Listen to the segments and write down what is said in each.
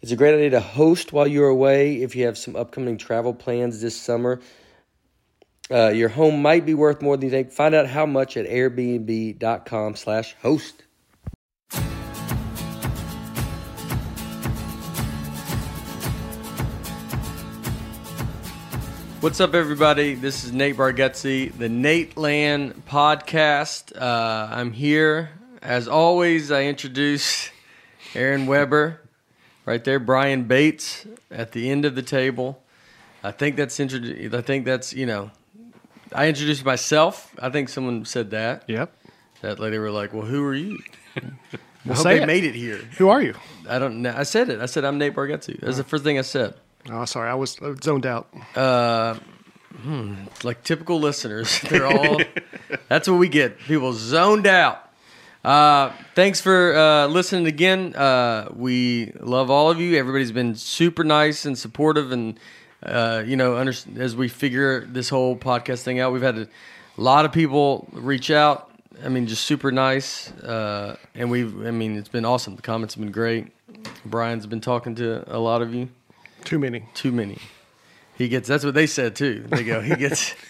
It's a great idea to host while you're away if you have some upcoming travel plans this summer. Uh, your home might be worth more than you think. Find out how much at airbnb.com slash host. What's up, everybody? This is Nate Bargatze, the Nateland podcast. Uh, I'm here. As always, I introduce Aaron Weber, right there, Brian Bates at the end of the table. I think that's introduced. I think that's you know, I introduced myself. I think someone said that. Yep. That lady were like, "Well, who are you?" I hope say they it. made it here. Who are you? I don't know. I said it. I said I'm Nate Bargatze. That's the first thing I said. Oh, sorry, I was zoned out. Uh, hmm, like typical listeners, they're all. that's what we get. People zoned out. Uh, thanks for uh, listening again. Uh, we love all of you. Everybody's been super nice and supportive, and uh, you know, under, as we figure this whole podcast thing out, we've had a lot of people reach out. I mean, just super nice, uh, and we've. I mean, it's been awesome. The comments have been great. Brian's been talking to a lot of you Too many. too many. He gets. That's what they said too. They go. He gets.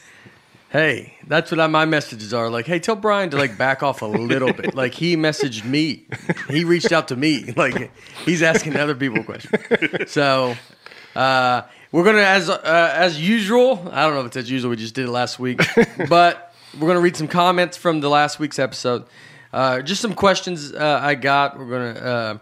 hey, that's what I, my messages are. Like, hey, tell Brian to like back off a little bit. Like he messaged me. He reached out to me. Like he's asking other people questions. So uh, we're gonna as uh, as usual. I don't know if it's as usual. We just did it last week, but we're gonna read some comments from the last week's episode. Uh, just some questions uh, I got. We're gonna.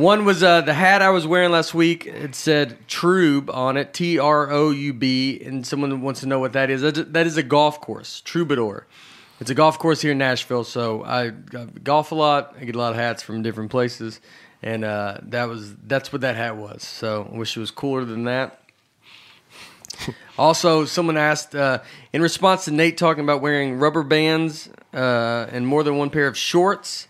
One was uh, the hat I was wearing last week. It said Troub on it, T R O U B, and someone wants to know what that is. That is a golf course, Troubadour. It's a golf course here in Nashville, so I golf a lot. I get a lot of hats from different places, and uh, that was that's what that hat was. So I wish it was cooler than that. Also, someone asked uh, in response to Nate talking about wearing rubber bands uh, and more than one pair of shorts.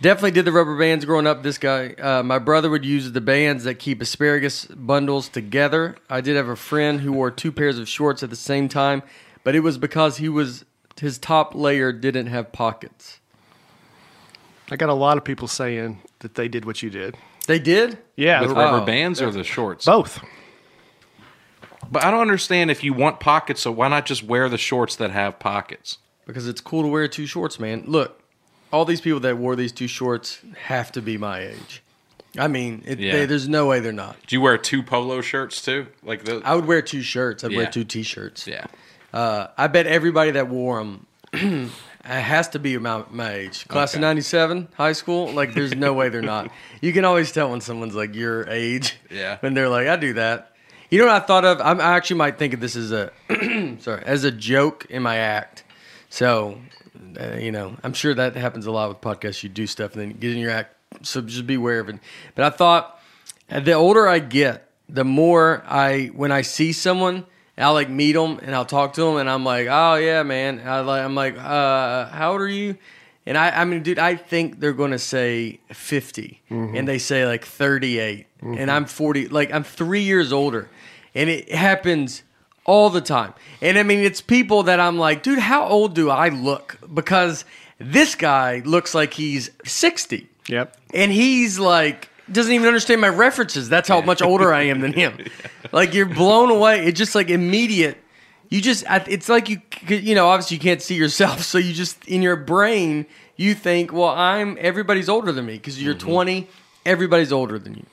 Definitely did the rubber bands growing up. This guy, uh, my brother would use the bands that keep asparagus bundles together. I did have a friend who wore two pairs of shorts at the same time, but it was because he was his top layer didn't have pockets. I got a lot of people saying that they did what you did. They did. Yeah, With the- rubber Oh, bands or the shorts? both. But I don't understand if you want pockets, so why not just wear the shorts that have pockets? because it's cool to wear two shorts, man. Look, all these people that wore these two shorts have to be my age. I mean, it, Yeah. they, there's no way they're not. Do you wear two polo shirts too? Like the I would wear two shirts. I'd wear Yeah. two t-shirts. yeah. Uh, I bet everybody that wore them has to be my, my age. Class of Okay. 97, high school. Like, there's no way they're not. You can always tell when someone's like your age. Yeah. When they're like, I do that. You know what I thought of? I'm, I actually might think of this as a, sorry, as a joke in my act. So, uh, you know, I'm sure that happens a lot with podcasts. You do stuff and then get in your act. So just be aware of it. But I thought uh, the older I get, the more I, when I see someone, I'll like meet them and I'll talk to them and I'm like, oh yeah, man. I like, I'm like, uh, how old are you? And I, I mean, dude, I think they're going to say 50 and they say like 38 and I'm 40, like I'm three years older and it happens all the time. And I mean, it's people that I'm like, dude, how old do I look? Because this guy looks like he's 60 Yep. and he's like doesn't even understand my references. That's how much older I am than him. Like you're blown away. It's just like immediate. You just it's like you you know obviously you can't see yourself, so you just in your brain you think, well, I'm everybody's older than me because you're mm-hmm. 20, everybody's older than you.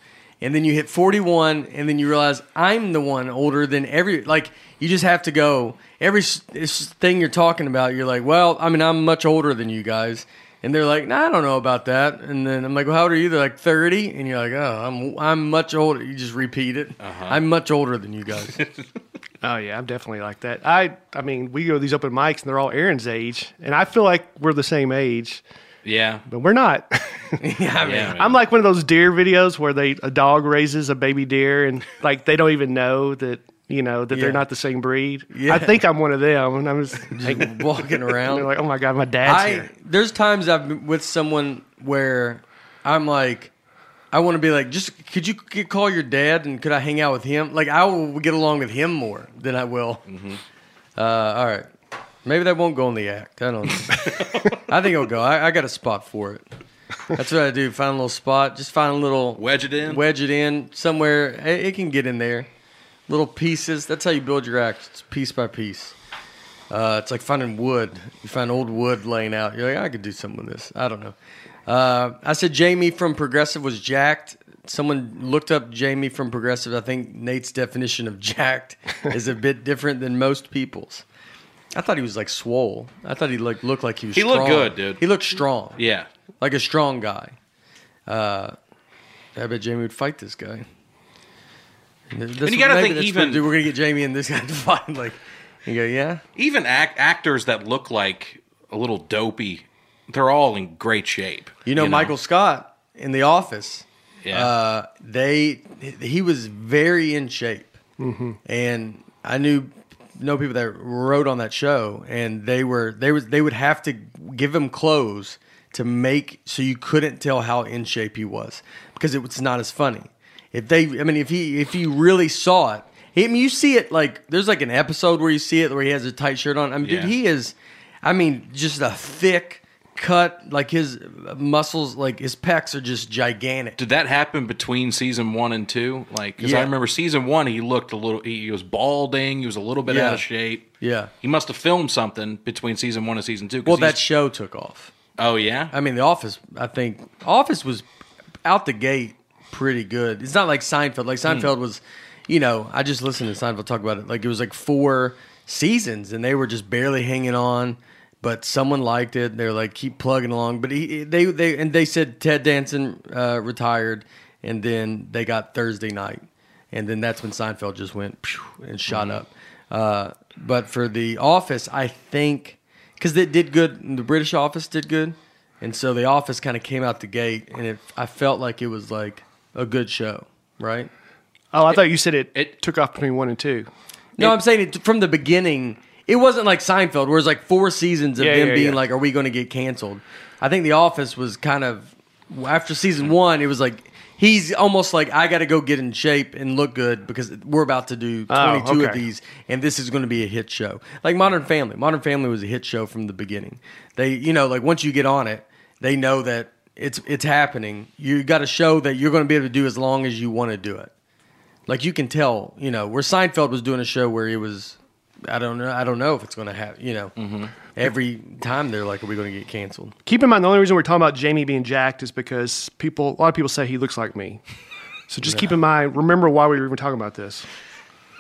And then you hit 41, and then you realize I'm the one older than every. Like you just have to go every s- s- thing you're talking about. You're like, well, I mean, I'm much older than you guys. And they're like, nah, I don't know about that. And then I'm like, well, how old are you? They're like 30. And you're like, oh, I'm I'm much older. You just repeat it. Uh-huh. I'm much older than you guys. Oh yeah, I'm definitely like that. I I mean, we go to these open mics and they're all Aaron's age, and I feel like we're the same age, Yeah. but we're not. yeah, I mean, Yeah. I'm like one of those deer videos where they a dog raises a baby deer and like they don't even know that you know that Yeah. they're not the same breed. Yeah. I think I'm one of them, and I'm just, like, walking around. they're like, oh my god, my dad's I here. there's times I've been with someone where I'm like, I want to be like, just could you c- call your dad and could I hang out with him? Like I will get along with him more than I will. Uh, all right, maybe that won't go in the act. I don't. know. I think it'll go. I, I got a spot for it. That's what I do. Find a little spot. Just find a little Wedge it in. wedge it in somewhere. It, it can get in there. Little pieces. That's how you build your act. It's piece by piece. Uh, it's like finding wood. You find old wood laying out. You're like, I could do something with this. I don't know. Uh, I said Jamie from Progressive was jacked. Someone looked up Jamie from Progressive. I think Nate's definition of jacked is a bit different than most people's. I thought he was like swole. I thought he like looked like he was. He looked good, dude. He looked strong Yeah. like a strong guy. Uh, I bet Jamie would fight this guy. And this- you gotta think even- what- dude, we're gonna get Jamie and this guy to fight. Like, you go, yeah, Even act- actors that look like a little dopey, they're all in great shape. you know, Michael Scott in The Office. Yeah. Uh, they he was very in shape, and I knew know people that wrote on that show, and they were they was they would have to give him clothes to make so you couldn't tell how in shape he was because it was not as funny. If they, I mean, if he if he really saw it, I mean, you see it like there's like an episode where you see it where he has a tight shirt on. I mean, dude, he is, I mean, just a thick cut, like his muscles, like his pecs are just gigantic. Did that happen between season one and two? Like, because Yeah. I remember season one, he looked a little, he, was balding, he was a little bit Yeah. out of shape. Yeah. He must have filmed something between season one and season two. 'cause Well, that he's- show took off. oh yeah, I mean, The Office. I think Office was out the gate pretty good. It's not like Seinfeld. Like hmm. Seinfeld was, you know, I just listened to Seinfeld talk about it. Like it was like four seasons, and they were just barely hanging on. But someone liked it. They're like, keep plugging along. But he, they, they, and they said Ted Danson uh, retired, and then they got Thursday night, and then that's when Seinfeld just went and shot up. Uh, but for The Office, I think because it did good. The British Office did good, and so The Office kind of came out the gate, and it, I felt like it was like a good show, right? Oh, I thought you said it, it- took off between one and two. No, I'm saying it from the beginning. It wasn't like Seinfeld, where it's like four seasons of Yeah, them yeah, being yeah. like, "Are we going to get canceled?" I think The Office was kind of after season one. It was like he's almost like, "I got to go get in shape and look good because we're about to do 22 Oh, of okay. these, and this is going to be a hit show." Like Modern Family. Modern Family was a hit show from the beginning. They, you know, like once you get on it, they know that it's it's happening. You got to show that you're going to be able to do as long as you want to do it. Like you can tell, you know, where Seinfeld was doing a show where it was, I don't know, I don't know if it's going to happen. You know, Mm-hmm. every time they're like, "Are we going to get canceled?" Keep in mind, the only reason we're talking about Jamie being jacked is because people, a lot of people say he looks like me. So just keep in mind, remember why we were even talking about this.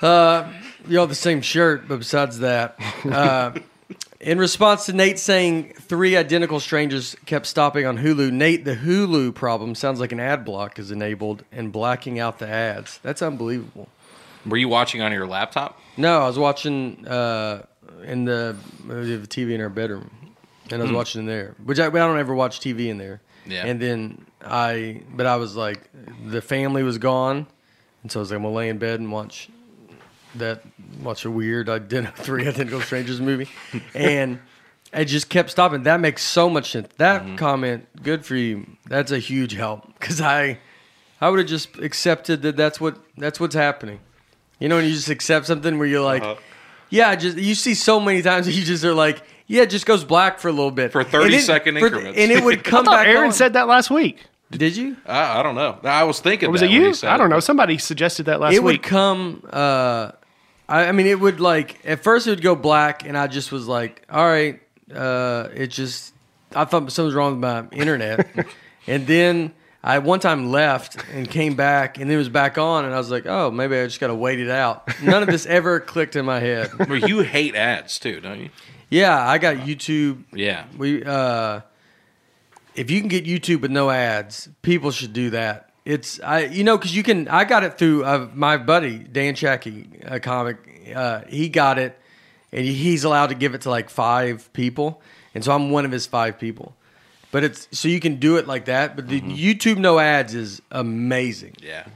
Uh, You all have the same shirt, but besides that, uh, in response to Nate saying three identical strangers kept stopping on Hulu, Nate, the Hulu problem sounds like an ad block is enabled and blacking out the ads. That's unbelievable. Were you watching on your laptop? No, I was watching uh, in the we have a TV in our bedroom, and I was watching in there. Which I, I don't ever watch TV in there. Yeah. And then I, but I was like, the family was gone, and so I was like, I'm gonna lay in bed and watch that, watch a weird three identical strangers movie, and it just kept stopping. That makes so much sense. That comment, good for you. That's a huge help because I, I would have just accepted that that's what that's what's happening. You know, when you just accept something where you're like, Uh-huh. yeah, just you see so many times you just are like, yeah, it just goes black for a little bit For 30 And it- second for- increments. and it would come thought back. Aaron on. said that last week. "Did you?" I, I don't know. I was thinking. Or was that it when you? he said I don't it, know. Somebody suggested that last week. it would come. Uh, I, I mean, it would like at first it would go black, and I just was like, all right, uh, it just. I thought something was wrong with my internet, and then I one time left and came back, and it was back on, and I was like, "Oh, maybe I just got to wait it out." None of this ever clicked in my head. Well, you hate ads too, don't you? Yeah, I got YouTube. Yeah. We uh, if you can get YouTube with no ads, people should do that. It's I you know because you can. I got it through uh, my buddy Dan Chackey, a comic. Uh, he got it, and he's allowed to give it to like five people, and so I'm one of his five people. But it's so you can do it like that. But the mm-hmm. YouTube no ads is amazing. Yeah.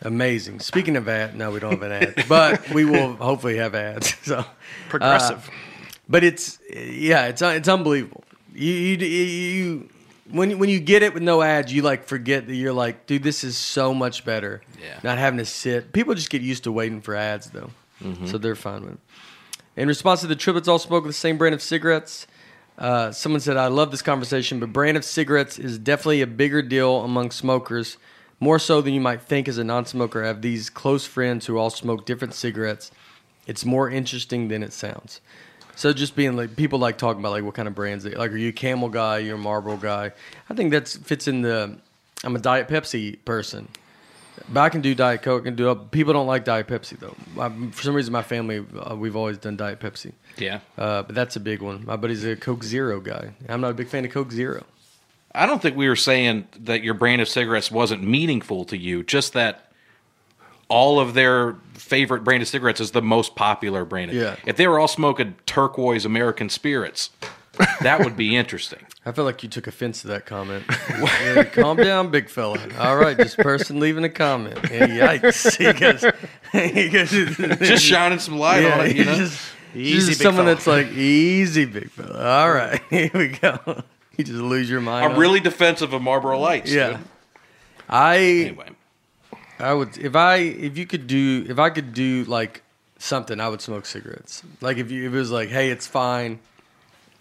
Amazing. Speaking of ad, no, we don't have an ad, but we will hopefully have ads. So, uh, Progressive. but it's yeah, it's uh, it's unbelievable. You you, you when you- when you get it with no ads, you like forget that you're like, dude, this is so much better. Yeah. Not having to sit. People just get used to waiting for ads though, mm-hmm. so they're fine with it. In response to the triplets all smoke the same brand of cigarettes, uh, someone said, "I love this conversation, but brand of cigarettes is definitely a bigger deal among smokers, more so than you might think as a non-smoker. I have these close friends who all smoke different cigarettes. It's more interesting than it sounds." So just being like people like talking about like what kind of brands they like. Are you a Camel guy? You're a Marlboro guy? I think that fits in the. I'm a Diet Pepsi person. But I can do Diet Coke and do. People don't like Diet Pepsi though. I, for some reason, my family uh, we've always done Diet Pepsi. Yeah. Uh, but that's a big one. My buddy's a Coke Zero guy. I'm not a big fan of Coke Zero. I don't think we were saying that your brand of cigarettes wasn't meaningful to you, just that all of their favorite brand of cigarettes is the most popular brand. Yeah. If they were all smoking turquoise American spirits, that would be interesting. I feel like you took offense to that comment. Yeah, calm down, big fella. All right, this person leaving a comment. Yeah, yikes. He goes, he goes, Just shining some light on it, you know? just, Easy, just big someone fella. that's like, easy, big fella. All right, here we go. You just lose your mind. I'm on really defensive of Marlboro Lights. yeah. dude. I Anyway, I would if I if you could do if I could do like something, I would smoke cigarettes. Like if you if it was like, hey, it's fine.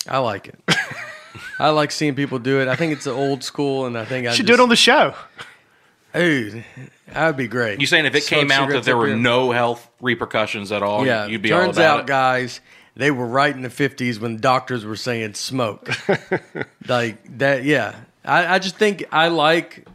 I like it. I like seeing people do it. I think it's old school, and I think I You should do it on the show. Dude, that would be great. you saying if it Smoke came out that there were no health repercussions at all, yeah, you'd be all turns about out, it. guys, they were right in the fifties when doctors were saying smoke. like that, yeah. I, I just think I like,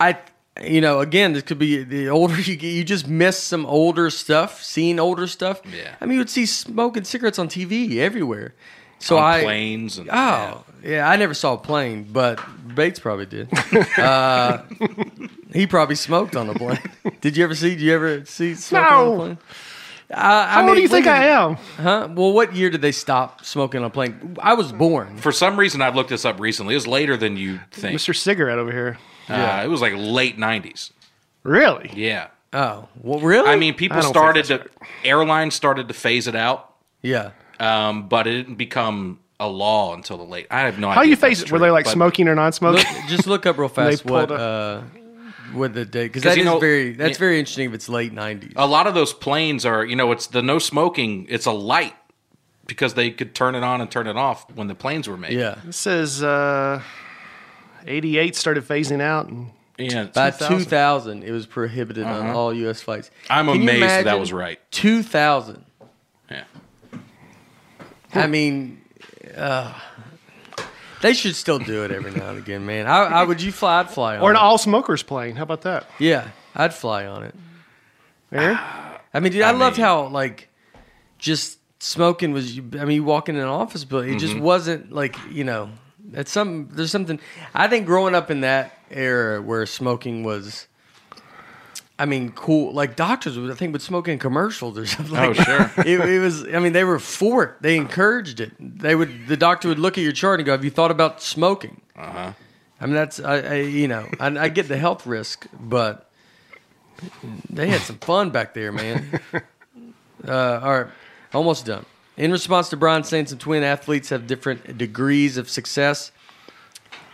I, you know, again, this could be the older you get, you just miss some older stuff, seeing older stuff. Yeah. I mean, you would see smoking cigarettes on TV everywhere. So on I, planes and Oh, yeah. I never saw a plane, but Bates probably did. uh, he probably smoked on a plane. Did you ever see? Did you ever see smoking on a No. plane? Uh, I How mean, old do you think when I am? Huh? Well, what year did they stop smoking on a plane? I was born. For some reason, I've looked this up recently. It was later than you think. Mr. Cigarette over here. Uh, it was like late '90s. Really? Yeah, Oh, well, really? I mean, people I started think to airlines started to phase it out, yeah. um, but it didn't become a law until the late. I have no idea. How you if face it? Were they like smoking or non-smoking? just look up real fast what uh, what the date because that you is know, very that's yeah. very interesting if it's late nineties. A lot of those planes are, you know, it's the no smoking. It's a light because they could turn it on and turn it off when the planes were made. yeah, It says uh, 88 started phasing out. And yeah. by 2000. two thousand, it was prohibited on all U.S. flights. I'm Can amazed that, that was right. Two thousand. Yeah. I mean, uh, they should still do it every now and again, man. I, I would you fly? I'd fly on or an it. all smokers plane. How about that? Yeah, I'd fly on it. Aaron? I mean, dude, I, I loved mean- how like just smoking was. I mean, you walk in an office building, it Mm-hmm. just wasn't like you know. It's some. There's something. I think growing up in that era where smoking was. I mean, cool. Like doctors would, I think, would smoke in commercials or something. Oh, sure. It, it was. I mean, they were for it. They encouraged it. They would. The doctor would look at your chart and go, "Have you thought about smoking?" Uh huh. I mean, that's I, I you know, I, I get the health risk, but they had some fun back there, man. Uh, all right, almost done. In response to Brian saying some twin athletes have different degrees of success,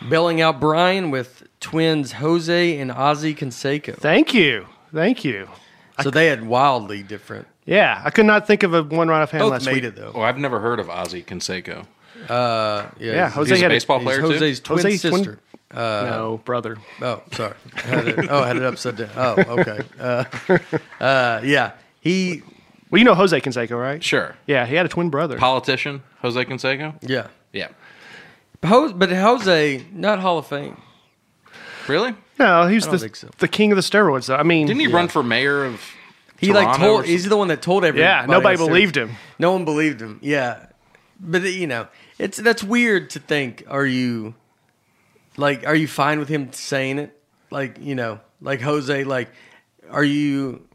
bailing out Brian with twins Jose and Ozzie Canseco. Thank you. Thank you. So they had wildly different. Yeah, I could not think of a one right offhand Both last made week. it though. Oh, I've never heard of Ozzie Canseco. Uh, yeah, Yeah, he's- Jose He's a had it- baseball he's player too. Jose's twin Jose's twin- sister. no, brother. Oh, sorry. I had it, oh, I had it upside down. Oh, okay. Uh, uh, yeah, he. Well, you know Jose Canseco, right? Sure. Yeah, he had a twin brother. Politician Jose Canseco. Yeah, Yeah. Jose, but Jose, not Hall of Fame. Really? No, he's the so. the king of the steroids. Though. I mean, Didn't he run for mayor of? He like Toronto or told. something? He's the one that told everybody. Yeah, nobody believed him. No one believed him. Yeah, but you know, it's that's weird to think. Are you like? Are you fine with him saying it? Like you know, like Jose. Like, are you?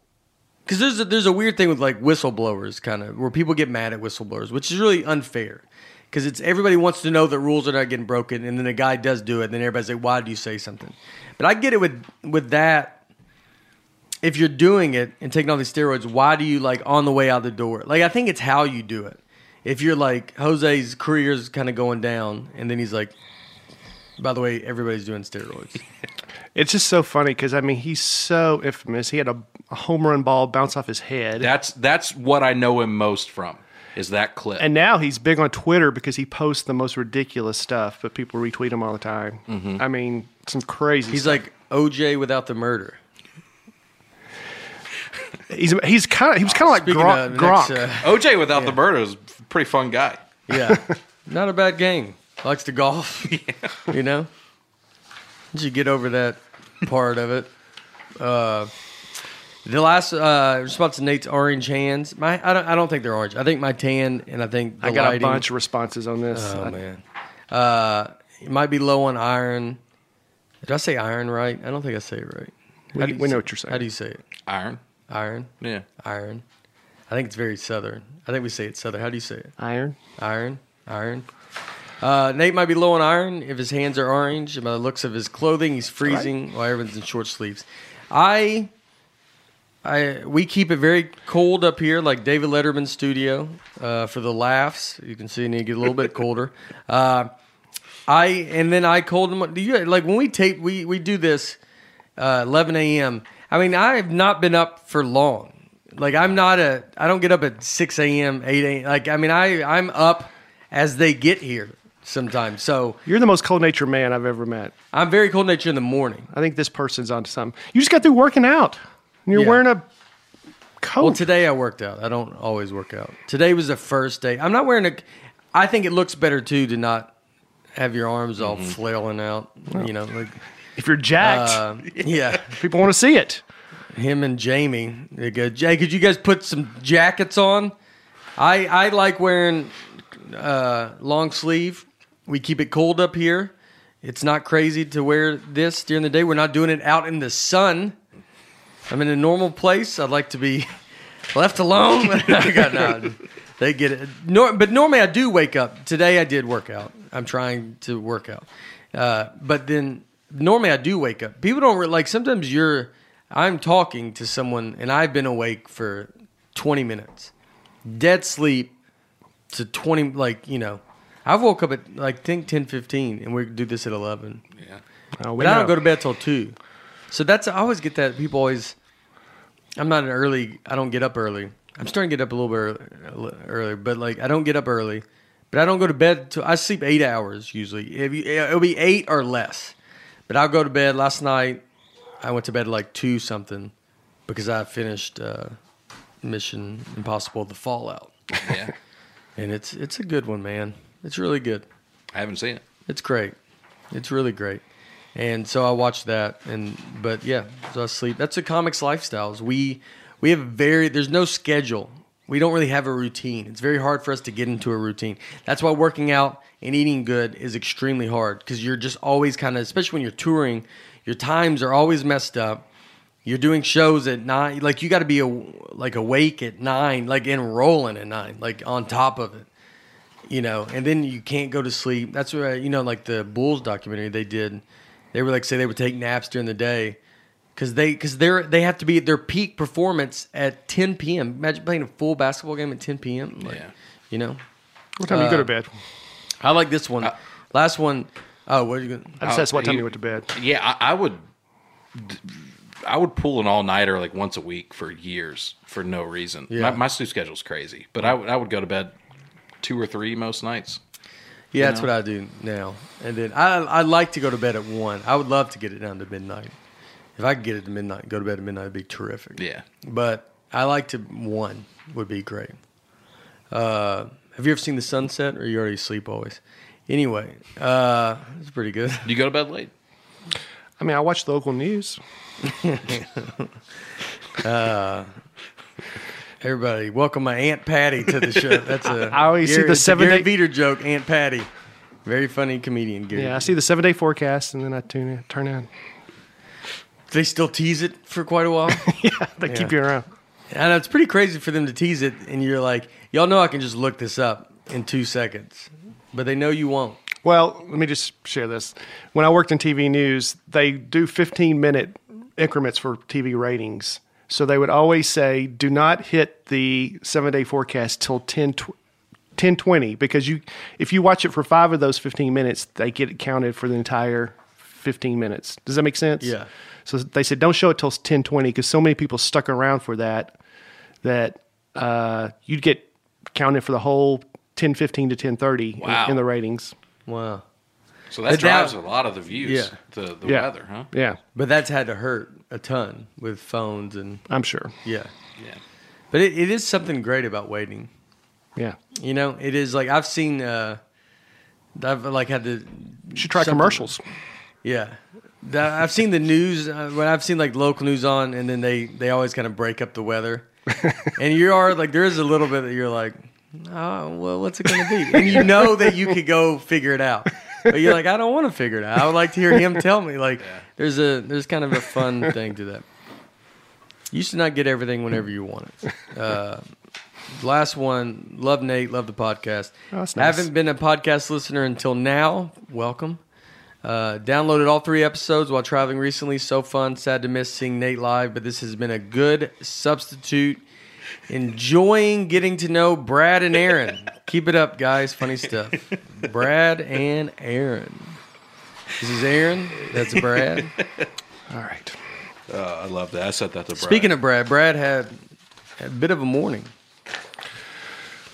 Because there's a, there's a weird thing with like whistleblowers, kind of where people get mad at whistleblowers, which is really unfair. Because it's everybody wants to know that rules are not getting broken, and then a guy does do it, and then everybody's like, "Why do you say something?" But I get it with with that if you're doing it and taking all these steroids, why do you like on the way out the door? Like I think it's how you do it. If you're like Jose's career's kind of going down, and then he's like, by the way, everybody's doing steroids. it's just so funny because I mean he's so infamous. He had a, a home run ball bounce off his head, That's that's what I know him most from. Is that clip? and now he's big on Twitter because he posts the most ridiculous stuff, but people retweet him all the time. I mean, some crazy. He's stuff. like OJ without the murder. he's he's kind of he was kind of like Speaking Gronk. of Gronk. next, uh, OJ without the murder is a pretty fun guy. yeah, not a bad game. Likes to golf. You know, Once you get over that part of it. Uh, the last uh, response to Nate's orange hands. My, I don't. I don't think they're orange. I think my tan and I think the I got lighting- a bunch of responses on this. Oh I- man, uh, it might be low on iron. Did I say iron right? I don't think I say it right. We- How do we know say- what you're saying. How do you say it? Iron. Iron, Yeah. iron. I think it's very southern. I think we say it southern. How do you say it? Iron. Iron, iron. Uh, Nate might be low on iron if his hands are orange. And by the looks of his clothing, he's freezing while everyone's in short sleeves. I, I, we keep it very cold up here, like David Letterman's studio, uh, for the laughs. You can see need to get a little bit colder. Uh, I and then I cold him. Do you like when we tape? We we do this uh, 11 a.m. I mean, I have not been up for long. Like I'm not a. I don't get up at 6 a.m. 8 a.m. Like I mean, I I'm up as they get here sometimes. So You're the most cold natured man I've ever met. I'm very cold natured in the morning. I think this person's onto something. You just got through working out. And you're Yeah. wearing a coat. Well, today I worked out. I don't always work out. Today was the first day. I'm not wearing a. I think it looks better too to not have your arms all flailing out. You know, like if you're jacked, uh, yeah. people want to see it. him and Jamie. They go, Jay, could you guys put some jackets on? I I like wearing uh, long sleeve. We keep it cold up here. It's not crazy to wear this during the day. We're not doing it out in the sun. I'm in a normal place. I'd like to be left alone. I got no, They get it. Nor, but normally I do wake up. Today I did work out. I'm trying to work out. Uh, but then normally I do wake up. People don't re- like. Sometimes you're. I'm talking to someone and I've been awake for 20 minutes, dead sleep to 20. Like you know, I've woke up at like think 10, 15, and we do this at 11. Yeah. Oh, we But I don't go to bed till two. So that's I always get that people always. I'm not an early. I don't get up early. I'm starting to get up a little bit early, early, but like I don't get up early. But I don't go to bed till I sleep eight hours usually. If you, it'll be eight or less. But I'll go to bed. Last night, I went to bed like two something because I finished uh, Mission Impossible: The Fallout, Yeah. and it's it's a good one, man. It's really good. I haven't seen it. It's great. It's really great. And so I watched that and but yeah, so I sleep. That's the comics lifestyles. We we have very there's no schedule. We don't really have a routine. It's very hard for us to get into a routine. That's why working out and eating good is extremely hard because you're just always kind of especially when you're touring, your times are always messed up. You're doing shows at nine, like you got to be a, like awake at nine, like and rolling at nine, like on top of it you know, and then you can't go to sleep. That's where you know, like the Bulls documentary they did. They were like say they would take naps during the day because they because they're they have to be at their peak performance at 10 p.m. Imagine playing a full basketball game at 10 p.m. Like, Yeah. you know. What time do you go uh, to bed? I like this one. Last one. Oh, what are you going? I just asked what time you- you went to bed. Yeah, I, I would. I would pull an all nighter like once a week for years for no reason. Yeah. My, my sleep schedule's crazy, but I would I would go to bed two or three most nights. Yeah, that's know? what I do now. And then I I like to go to bed at one. I would love to get it down to midnight. If I could get it to midnight, and go to bed at midnight, it'd be terrific. Yeah, but I like to one would be great. Uh, have you ever seen the sunset, or you already sleep always? Anyway, uh, it's pretty good. do you go to bed late? I mean, I watch the local news. Everybody, welcome my Aunt Patty to the show. That's a I always see the seven Gary day- Veter joke. Aunt Patty, very funny comedian. Gary. Yeah, I see the seven day forecast, and then I tune in, turn in. They still tease it for quite a while. yeah, they keep you around. I know it's pretty crazy for them to tease it, and you're like, y'all know I can just look this up in two seconds, but they know you won't. Well, let me just share this. When I worked in TV news, they do 15 minute increments for TV ratings. So they would always say, do not hit the seven day forecast till 10, tw- 1020 because you, if you watch it for five of those 15 minutes, they get it counted for the entire 15 minutes. Does that make sense? Yeah. So they said, don't show it till 1020 because so many people stuck around for that that uh, you'd get counted for the whole 1015 to 1030 Wow. in, in the ratings. Wow. So that But that- drives a lot of the views. Yeah. The, the Yeah. weather, huh? Yeah, But that's had to hurt a ton with phones and I'm sure. yeah. Yeah. But it, it is something great about waiting. Yeah. You know, it is like I've seen. uh I've like had to. You should try something- commercials. Yeah, The- I've seen the news uh, when I've seen like local news on, and then they they always kind of break up the weather, and you are like there is a little bit that you're like, oh well, what's it gonna be? And you know that you could go figure it out, but you're like, I don't want to figure it out. I would like to hear him tell me. Like, there's a there's kind of a fun thing to that. You should not get everything whenever you want it. Uh, last one, love Nate, love the podcast. Oh, that's nice. Haven't been a podcast listener until now. Welcome. Uh, downloaded all three episodes while traveling recently. So fun. Sad to miss seeing Nate live, but this has been a good substitute. Enjoying getting to know Brad and Aaron. Keep it up, guys. Funny stuff. Brad and Aaron. This is Aaron. That's Brad. All right. Uh, I love that. I said that to Brad. Speaking of Brad, Brad had a bit of a morning.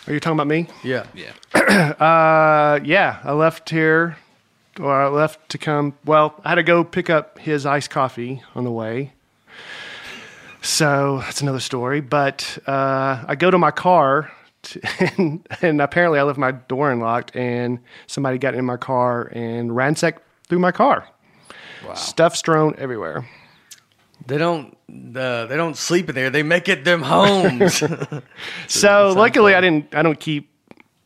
Are you talking about me? Yeah. yeah. Uh, yeah. I left here, or I left to come. Well, I had to go pick up his iced coffee on the way. So that's another story. But uh, I go to my car, to, and, and apparently I left my door unlocked, and somebody got in my car and ransacked through my car. Wow. Stuff strewn everywhere. They don't. Uh, they don't sleep in there. They make it them homes. So luckily, fun. I didn't. I don't keep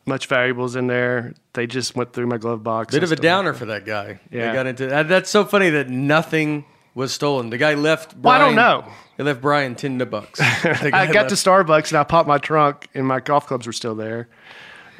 much valuables in there. They just went through my glove box. Bit of a downer for that guy. Yeah. They got into that's so funny that nothing was stolen. The guy left. Well, I don't know. They left Brian ten bucks. I got to Starbucks and I popped my trunk, and my golf clubs were still there.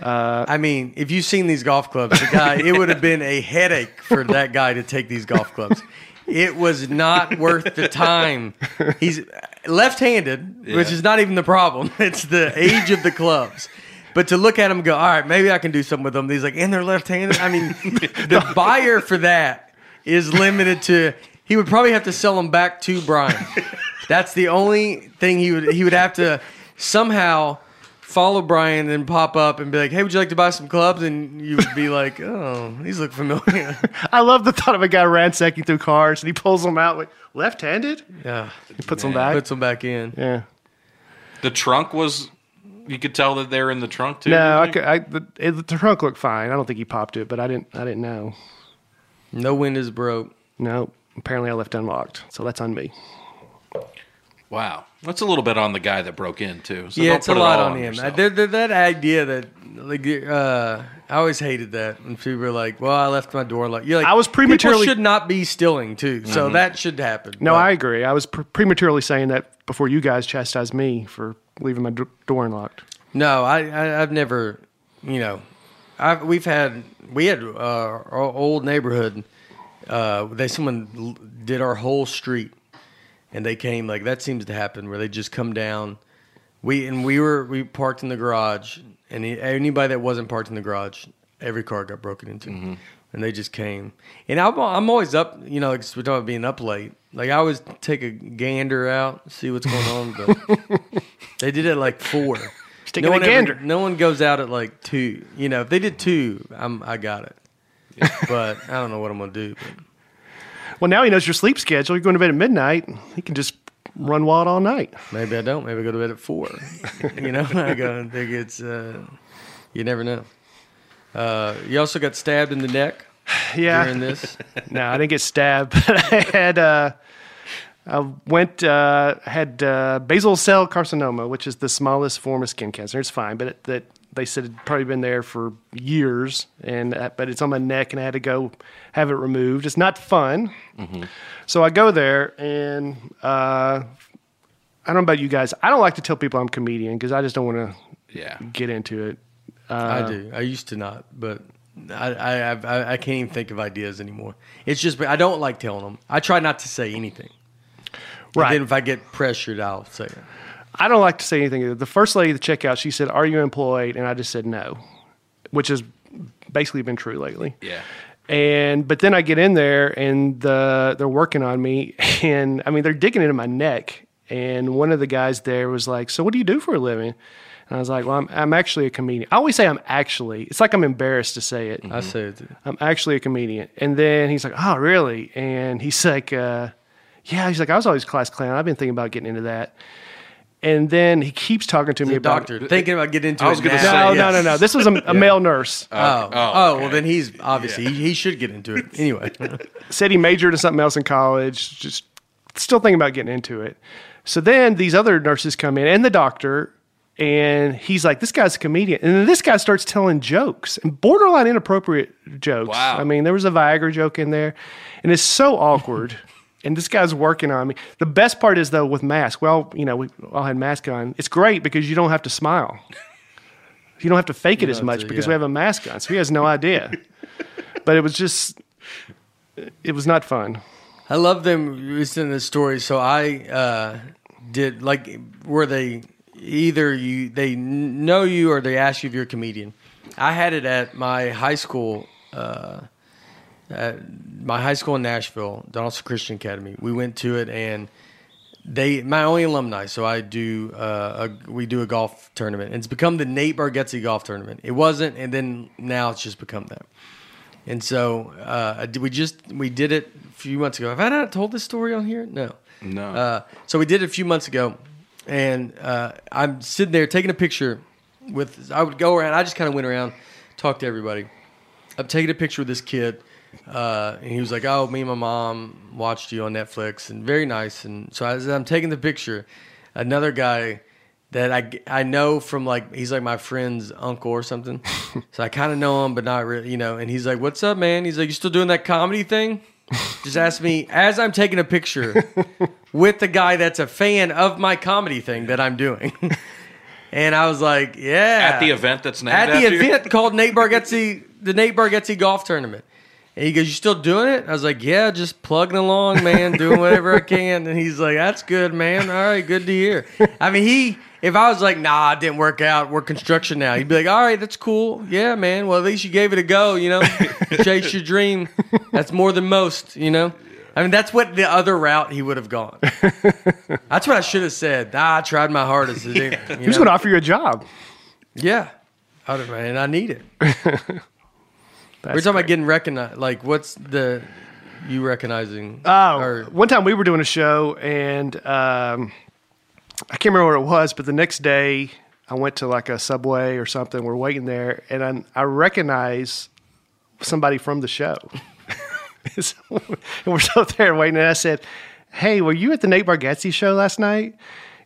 I mean, if you've seen these golf clubs, the guy, it would have been a headache for that guy to take these golf clubs. It was not worth the time. He's left-handed, which is not even the problem. It's the age of the clubs. But to look at him and go, all right, maybe I can do something with them. He's like, and they're left-handed. I mean, the buyer for that is limited to. He would probably have to sell them back to Brian. That's the only thing he would. He would have to somehow follow Brian and pop up and be like, "Hey, would you like to buy some clubs?" And you would be like, "Oh, these look familiar." I love the thought of a guy ransacking through cars and he pulls them out like left-handed. yeah, He puts Man. them back. puts them back in. yeah. The trunk was. You could tell that they're in the trunk too. No, I, could, I the, it, the trunk looked fine. I don't think he popped it, but I didn't. I didn't know. No windows broke. No, apparently I left unlocked, so that's on me. Wow, that's a little bit on the guy that broke in too. So yeah, it's a it lot all on him. yourself. There- there- that idea that like uh, I always hated that when people were like, "Well, I left my door like you're like." I was prematurely- People should not be stealing too, so that should happen. No, But- I agree. I was pre- prematurely saying that before you guys chastised me for leaving my d- door unlocked. No, I, I I've never, you know, I've we've had we had uh, our old neighborhood. Uh, they someone did our whole street, and they came like that seems to happen where they just come down. We and we were we parked in the garage, and he- anybody that wasn't parked in the garage, every car got broken into, and they just came. And I'm I'm always up, you know, like we're talking about being up late. Like I always take a gander out, see what's going on, but they did it at like four. taking a one ever- gander. no one goes out at like two. You know, if they did two, I'm I got it. But I don't know what I'm gonna do. But Well, now he knows your sleep schedule. You're going to bed at midnight. He can just run wild all night. maybe I don't. Maybe I go to bed at four. you know, I go and think it's. Uh, you never know. Uh, you also got stabbed in the neck. Yeah. during this? No, I didn't get stabbed, but I had uh, I went uh, had uh, basal cell carcinoma, which is the smallest form of skin cancer. It's fine, but it, that they said it'd probably been there for years, and uh, but it's on my neck, and I had to go have it removed. It's not fun, so I go there, and uh, I don't know about you guys. I don't like to tell people I'm a comedian because I just don't want to Yeah. get into it. I do. I used to not, but I, I I I can't even think of ideas anymore. It's just I don't like telling them. I try not to say anything. Right. Then if I get pressured, I'll say it. I don't like to say anything. The first lady at the checkout, she said, "Are you employed?" And I just said no, which has basically been true lately. Yeah. And but then I get in there and the they're working on me, and I mean they're digging into my neck. And one of the guys there was like, "So what do you do for a living?" And I was like, "Well, I'm I'm actually a comedian." I always say I'm actually. It's like I'm embarrassed to say it. I say it. Too. I'm actually a comedian. And then he's like, oh, really? And he's like, uh, yeah, he's like, I was always class clown. I've been thinking about getting into that. And then he keeps talking to me The about doctor thinking about getting into I was it gonna now. say, No, yes. no, no, no. This was a, a male nurse. Oh, oh, oh, well, then he's obviously he, he should get into it anyway. Said he majored in something else in college. Just still thinking about getting into it. So then these other nurses come in and the doctor, and he's like, "This guy's a comedian." And then this guy starts telling jokes and borderline inappropriate jokes. Wow. I mean, there was a Viagra joke in there, and it's so awkward. and this guy's working on me. The best part is though with mask. Well, you know, we all had mask on. It's great because you don't have to smile. You don't have to fake it as much to, because yeah. we have a mask on, so he has no idea. but it was just, it was not fun. I love them listening to the story. So I uh, did like where they either you they know you or they ask you if you're a comedian. I had it at my high school. Uh, at my high school in Nashville, Donelson Christian Academy. We went to it and they my only alumni. So I do uh, a, we do a golf tournament. And it's become the Nate Bargatze golf tournament. It wasn't, and then now it's just become that. And so uh, we just we did it a few months ago. Have I not told this story on here? No. No. Uh, so we did it a few months ago, and uh, I'm sitting there taking a picture with. I would go around. I just kind of went around, talked to everybody. I'm taking a picture with this kid, uh, and he was like, "Oh, me and my mom watched you on Netflix, and very nice." And so as I'm taking the picture, another guy that I I know from like he's like my friend's uncle or something, so I kind of know him, but not really, you know. And he's like, "What's up, man?" He's like, "You still doing that comedy thing?" Just ask me as I'm taking a picture with the guy that's a fan of my comedy thing that I'm doing. and I was like, yeah. At the event that's named At the after you? event called Nate Bargatze, the Nate Bargatze golf tournament. And he goes, You still doing it? I was like, Yeah, just plugging along, man, doing whatever I can. And he's like, That's good, man. All right, good to hear. I mean, he, if I was like, Nah, it didn't work out, we're construction now, he'd be like, All right, that's cool. Yeah, man. Well, at least you gave it a go, you know, chase your dream. That's more than most, you know? I mean, that's what the other route he would have gone. That's what I should have said. Ah, I tried my hardest. It didn't, you Who's going to offer you a job? Yeah. I man, I need it. That's We're talking about getting recognized. Like, what's the you recognizing? Oh, or- one time we were doing a show and um, I can't remember what it was, but the next day I went to like a subway or something. We're waiting there, and I, I recognize somebody from the show. So, and we're still there waiting, and I said, "Hey, were you at the Nate Bargatze show last night?"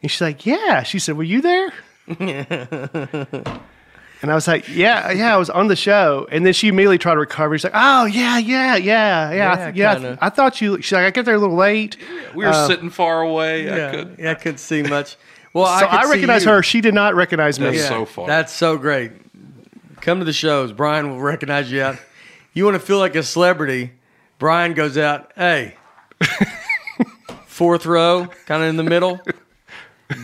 And she's like, "Yeah." She said, "Were you there?" And I was like, yeah, yeah, I was on the show. And then she immediately tried to recover. She's like, oh, yeah, yeah, yeah, yeah. I th- Yeah, yeah, I, th- I thought you, she's like, I got there a little late. We were um, sitting far away. I could. yeah, I couldn't see much. Well, So I, I, recognize her. She did not recognize me. That's Yeah, so funny. That's so great. Come to the shows. Brian will recognize you out. You want to feel like a celebrity? Brian goes out. Hey, fourth row, kind of in the middle.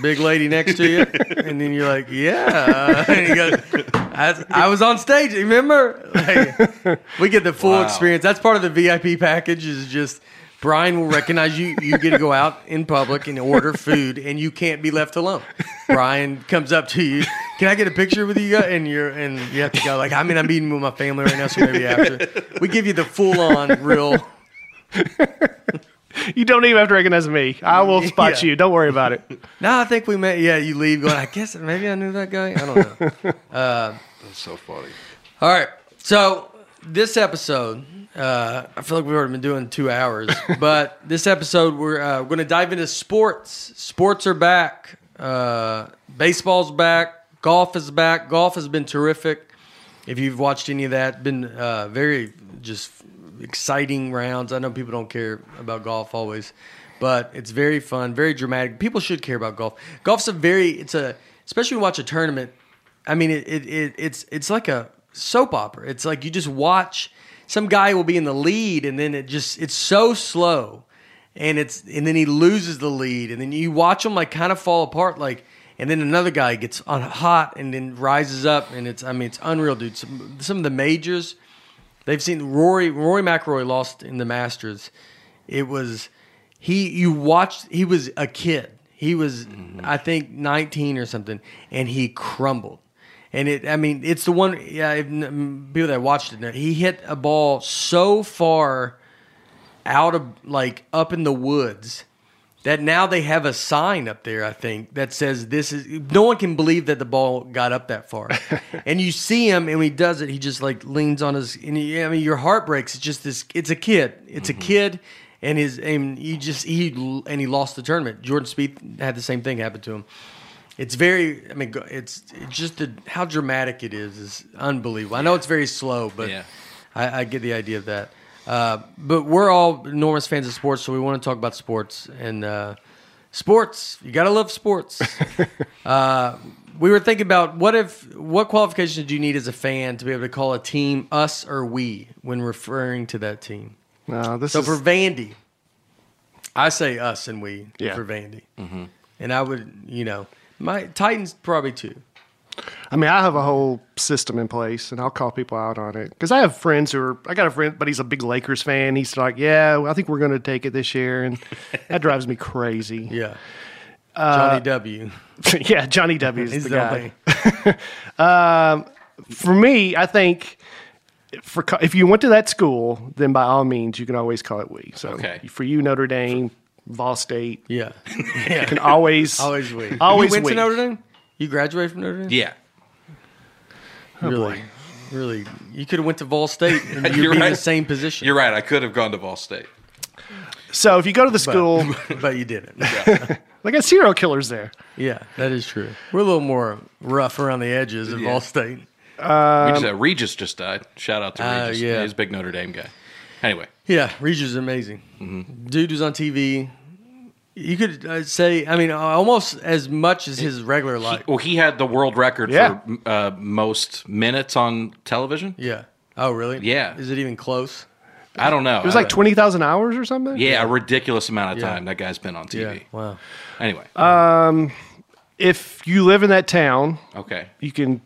Big lady next to you, and then you're like, "Yeah." And he goes, I, "I was on stage. Remember?" Like, we get the full Wow. experience. That's part of the VIP package. Is just Brian will recognize you. You get to go out in public and order food, and you can't be left alone. Brian comes up to you. Can I get a picture with you? And you're and you have to go like, I mean, I'm eating with my family right now, so maybe after. We give you the full on real. You don't even have to recognize me. I will spot Yeah. you. Don't worry about it. No, I think we met. Yeah, you leave going. I guess maybe I knew that guy. I don't know. That's so funny. All right. So this episode, uh, I feel like we've already been doing two hours, but this episode we're uh, going to dive into sports. Sports are back. Uh, baseball's back. Golf is back. Golf has been terrific. If you've watched any of that, been uh, very just exciting rounds. I know people don't care about golf always, but it's very fun, very dramatic. People should care about golf. Golf's a very it's a especially when you watch a tournament. I mean, it, it, it it's it's like a soap opera. It's like you just watch some guy will be in the lead, and then it just it's so slow, and it's and then he loses the lead, and then you watch him like kind of fall apart, like. And then another guy gets on hot and then rises up, and it's I mean it's unreal, dude. Some, some of the majors, They've seen Rory Rory McIlroy lost in the Masters. It was he you watched he was a kid. He was mm-hmm. I think 19 or something and he crumbled. And it I mean it's the one yeah people that watched it he hit a ball so far out of like up in the woods that now they have a sign up there, I think, that says this is no one can believe that the ball got up that far. and you see him and when he does it, he just like leans on his and he, I mean your heart breaks. It's just this it's a kid. It's a mm-hmm. kid and his and you just he and he lost the tournament. Jordan Spieth had the same thing happen to him. It's very I mean it's it's just the, how dramatic it is is unbelievable. I know it's very slow, but Yeah. I, I get the idea of that. Uh, but we're all enormous fans of sports, so we want to talk about sports and uh, sports. You gotta love sports. uh, we were thinking about what if what qualifications do you need as a fan to be able to call a team us or we when referring to that team? No, this So is for Vandy, I say us and we Yeah. for Vandy, and I would you know my Titans probably too. I mean, I have a whole system in place, and I'll call people out on it because I have friends who are. I got a friend, but he's a big Lakers fan. He's like, "Yeah, I think we're going to take it this year," and that drives me crazy. Yeah, uh, Johnny W. yeah, Johnny W is the the guy. only. Um, for me, I think for if you went to that school, then by all means, you can always call it we. So Okay. for you, Notre Dame, Vol State, Yeah, you can always always we. Always you went we. to Notre Dame. You graduated from Notre Dame. Yeah. really, really. You could have went to Ball State and you'd You're be in right. the same position. You're right. I could have gone to Ball State. So if you go to the school, but you didn't. they got serial killers there. yeah, that is true. We're a little more rough around the edges at Yeah. Vol State. we just, uh, Regis just died. Shout out to Uh, Regis. yeah. He's a big Notre Dame guy. Anyway, Yeah, Regis is amazing. Mm-hmm. Dude was on TV. You could uh, say, I mean, almost as much as his regular life. well, he had the world record Yeah. for uh, most minutes on television. Yeah. Oh, really? Yeah. Is it even close? I don't know. It was like twenty thousand hours or something. yeah, a ridiculous amount of Yeah. time that guy's been on TV. Wow. Anyway, If you live in that town, okay. you can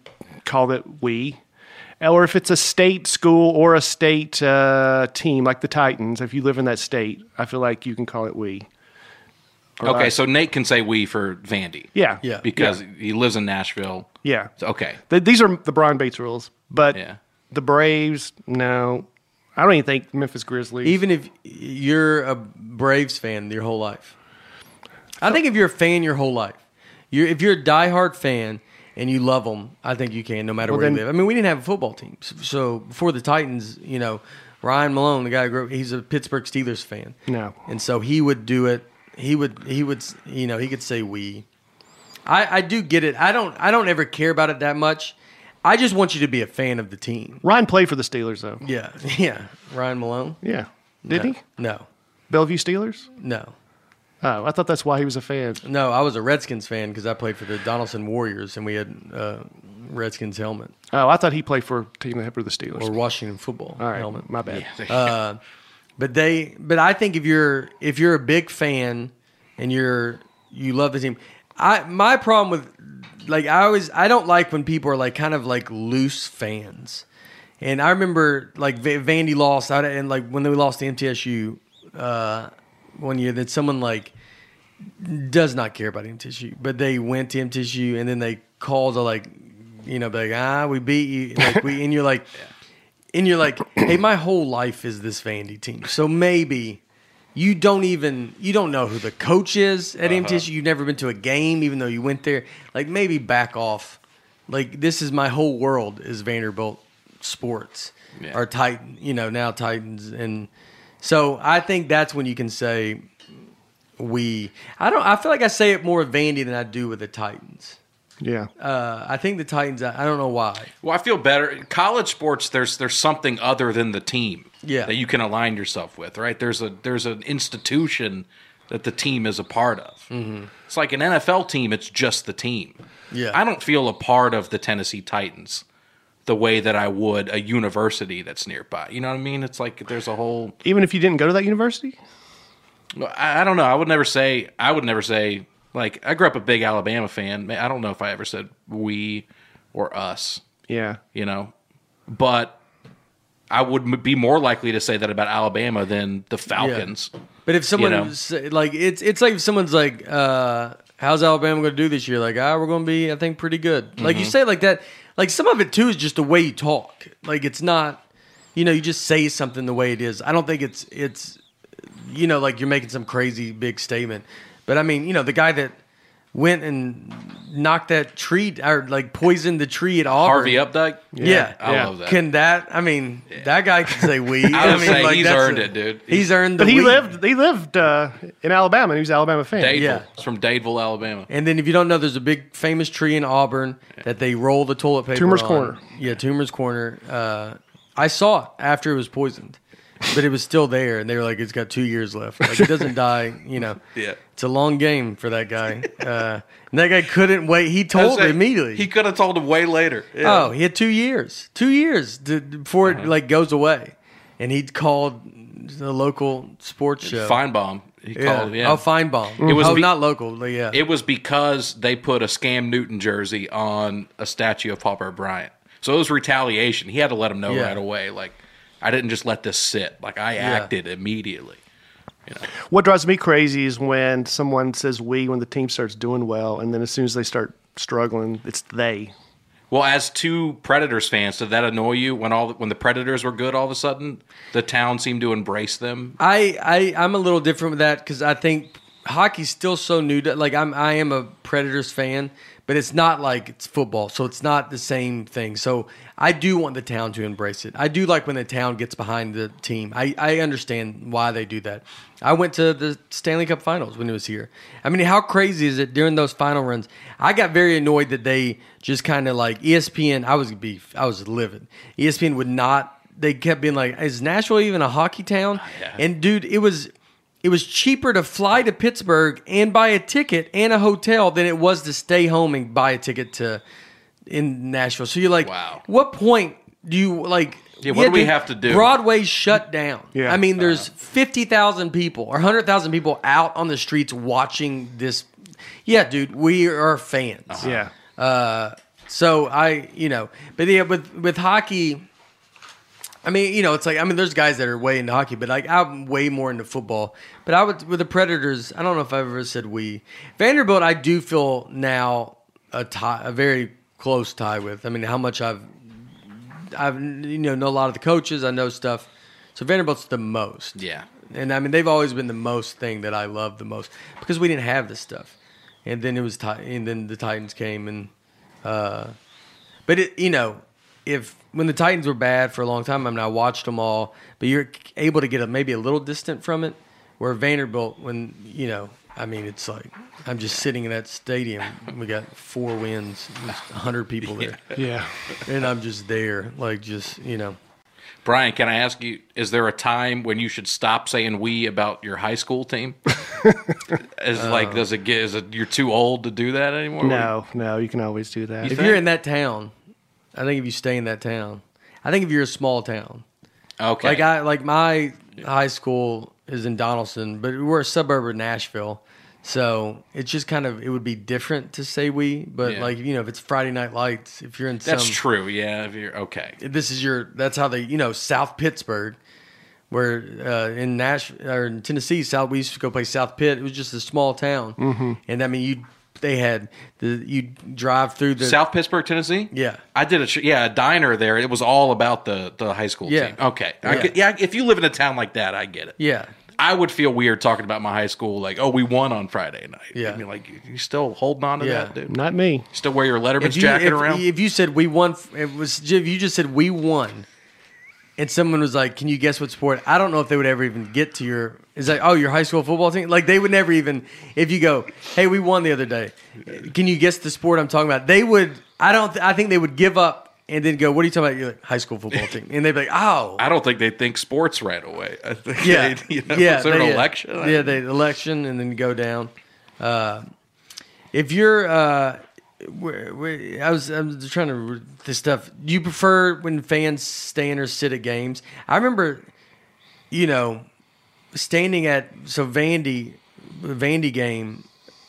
call it we. Or if it's a state school or a state uh, team like the Titans, if you live in that state, I feel like you can call it we. Or Okay, us. so Nate can say we for Vandy. yeah, Yeah. Because he lives in Nashville. yeah. So, okay. Th- these are the Brian Bates rules, but Yeah. the Braves, no, I don't even think Memphis Grizzlies. Even if you're a Braves fan your whole life, I think if you're a fan your whole life, you're if you're a diehard fan and you love them, I think you can no matter Well, where then- you live. I mean, we didn't have a football team, so- so before the Titans, you know, Ryan Malone, the guy, who grew, he's a Pittsburgh Steelers fan, no, and so he would do it. He would he would you know he could say we. I I do get it. I don't I don't ever care about it that much. I just want you to be a fan of the team. Ryan played for the Steelers though. Yeah, yeah. Ryan Malone. Yeah, did no, he? No, Bellevue Steelers? no. Oh, I thought that's why he was a fan. No, I was a Redskins fan because I played for the Donelson Warriors and we had uh, Redskins helmet Oh, I thought he played for team that for the Steelers. or Washington football All right, helmet. my bad. Uh, but they, but I think if you're if you're a big fan and you're you love the team, I my problem with like I always I don't like when people are like kind of like loose fans. And I remember like V- Vandy lost out and like when they lost to MTSU uh, one year that someone like does not care about MTSU, but they went to MTSU and then they called to like you know be like ah we beat you like we and you're like and you're like, hey, my whole life is this Vandy team. So maybe you don't even you don't know who the coach is at uh-huh. MTSU. You've never been to a game, even though you went there. Like maybe back off. Like this is my whole world is Vanderbilt sports. Yeah. or Titan, you know, now Titans, and so I think that's when you can say we. I don't. I feel like I say it more Vandy than I do with the Titans. Yeah. Uh, I think the Titans. I I don't know why. Well, I feel better. In college sports, there's there's something other than the team Yeah. that you can align yourself with, right? There's a there's an institution that the team is a part of. Mm-hmm. It's like an NFL team; it's just the team. Yeah. I don't feel a part of the Tennessee Titans the way that I would a university that's nearby. You know what I mean? It's like there's a whole. Even if you didn't go to that university? I, I don't know. I would never say. I would never say. Like I grew up a big Alabama fan. I don't know if I ever said we or us. Yeah. you know. But I would be more likely to say that about Alabama than the Falcons. But if someone know? was, like it's it's like if someone's like, uh, "How's Alabama going to do this year?" Like, ah, we're going to be, I think, pretty good. Like Mm-hmm. you say it like that. Like some of it too is just the way you talk. Like it's not, you know, you just say something the way it is. I don't think it's it's, you know, like you're making some crazy big statement. But I mean, you know, the guy that went and knocked that tree or like poisoned the tree at Auburn. Harvey Updike. Yeah, I Yeah. love that. Can that? I mean, that guy can say we. I would mean, say he's earned a- it, dude. He's earned the But he we. lived he lived uh, in Alabama and he was an Alabama fan. Dadeville. Yeah. It's from Dadeville, Alabama. And then if you don't know, there's a big famous tree in Auburn that they roll the toilet paper. Toomer's on. Corner. Yeah, Toomer's Corner. Uh, I saw it after it was poisoned, but it was still there, and they were like, "It's got two years left. Like it doesn't die." You know. Yeah. It's a long game for that guy. Uh, and that guy couldn't wait. He told I'd immediately. He could have told him way later. Oh, he had two years. Two years to, before Uh-huh. it like goes away, and he called the local sports show. Finebaum. He Yeah. called. Yeah. Oh, Finebaum. It was oh, be- not local. but yeah. It was because they put a Scam Newton jersey on a statue of Papa Bryant. So it was retaliation. He had to let him know Yeah. right away. Like, I didn't just let this sit. Like, I acted immediately. What drives me crazy is when someone says we when the team starts doing well, and then as soon as they start struggling, it's they. Well, as two Predators fans, did that annoy you when all when the Predators were good? All of a sudden, the town seemed to embrace them. I, I I'm a little different with that because I think hockey's still so new. To, like I'm I am a Predators fan, but it's not like it's football, so it's not the same thing. So I do want the town to embrace it. I do like when the town gets behind the team. I I understand why they do that. I went to the Stanley Cup Finals when it was here. I mean, how crazy is it during those final runs? I got very annoyed that they just kind of like ESPN. I was be I was livid. ESPN would not. They kept being like, "Is Nashville even a hockey town?" yeah. And dude, it was it was cheaper to fly to Pittsburgh and buy a ticket and a hotel than it was to stay home and buy a ticket to in Nashville. So you're like, Wow. what point do you like? Yeah, what do we dude, have to do? Broadway's shut down. Yeah. I mean, there's fifty thousand people or hundred thousand people out on the streets watching this. Yeah, dude, we are fans. Uh-huh. Yeah. So I, you know, but yeah, with with hockey, I mean, you know, it's like I mean, there's guys that are way into hockey, but like I'm way more into football. But I would with the Predators. I don't know if I've ever said we Vanderbilt. I do feel now a tie, a very close tie with. I mean, how much I've I've you know know a lot of the coaches. I know stuff. So Vanderbilt's the most. Yeah. And I mean, they've always been the most thing that I love the most because we didn't have this stuff. And then it was, and then the Titans came and, uh, but it, you know, if when the Titans were bad for a long time, I mean, I watched them all, but you're able to get a, maybe a little distant from it. Where Vanderbilt, when you know, I mean, it's like I'm just sitting in that stadium. We got four wins, hundred people there, Yeah. and I'm just there, like just you know. Brian, can I ask you, is there a time when you should stop saying we about your high school team? is Uh. like, does it get, is it, you're too old to do that anymore? No, no, you can always do that. If think? you're in that town, I think if you stay in that town, I think if you're a small town, Okay. like I like my high school is in Donelson, but we're a suburb of Nashville, so it's just kind of it would be different to say we, but Yeah. like you know if it's Friday Night Lights, if you're in That's some, true. Yeah. If you're okay. this is your that's how they you know South Pittsburg. Where uh, in Nash or in Tennessee, South we used to go play South Pitt. It was just a small town, mm-hmm. and I mean you they had the you drive through the South Pittsburg, Tennessee? yeah I did a yeah a diner there. It was all about the the high school Yeah. team. Okay, I Yeah. get- yeah. If you live in a town like that, I get it. yeah I would feel weird talking about my high school like, oh, we won on Friday night. Yeah. I mean, like you, you still holding on to Yeah. that, dude. Not me. Still wear your Letterman's you, jacket if, around. if you said we won, it was if you just said we won. And someone was like, "Can you guess what sport?" I don't know if they would ever even get to your. It's like, oh, your high school football team. Like they would never even. If you go, hey, we won the other day. Can you guess the sport I'm talking about? They would. I don't. I think they would give up and then go, "What are you talking about?" You're like high school football team, and they'd be like, "Oh, I don't think they think sports right away. I think yeah, they, you know, yeah." is there an election? Yeah, the election, and then go down. Uh, if you're, uh, where, where, I was, I was trying to this stuff. Do you prefer when fans stand or sit at games? I remember, you know, standing at so Vandy, Vandy game.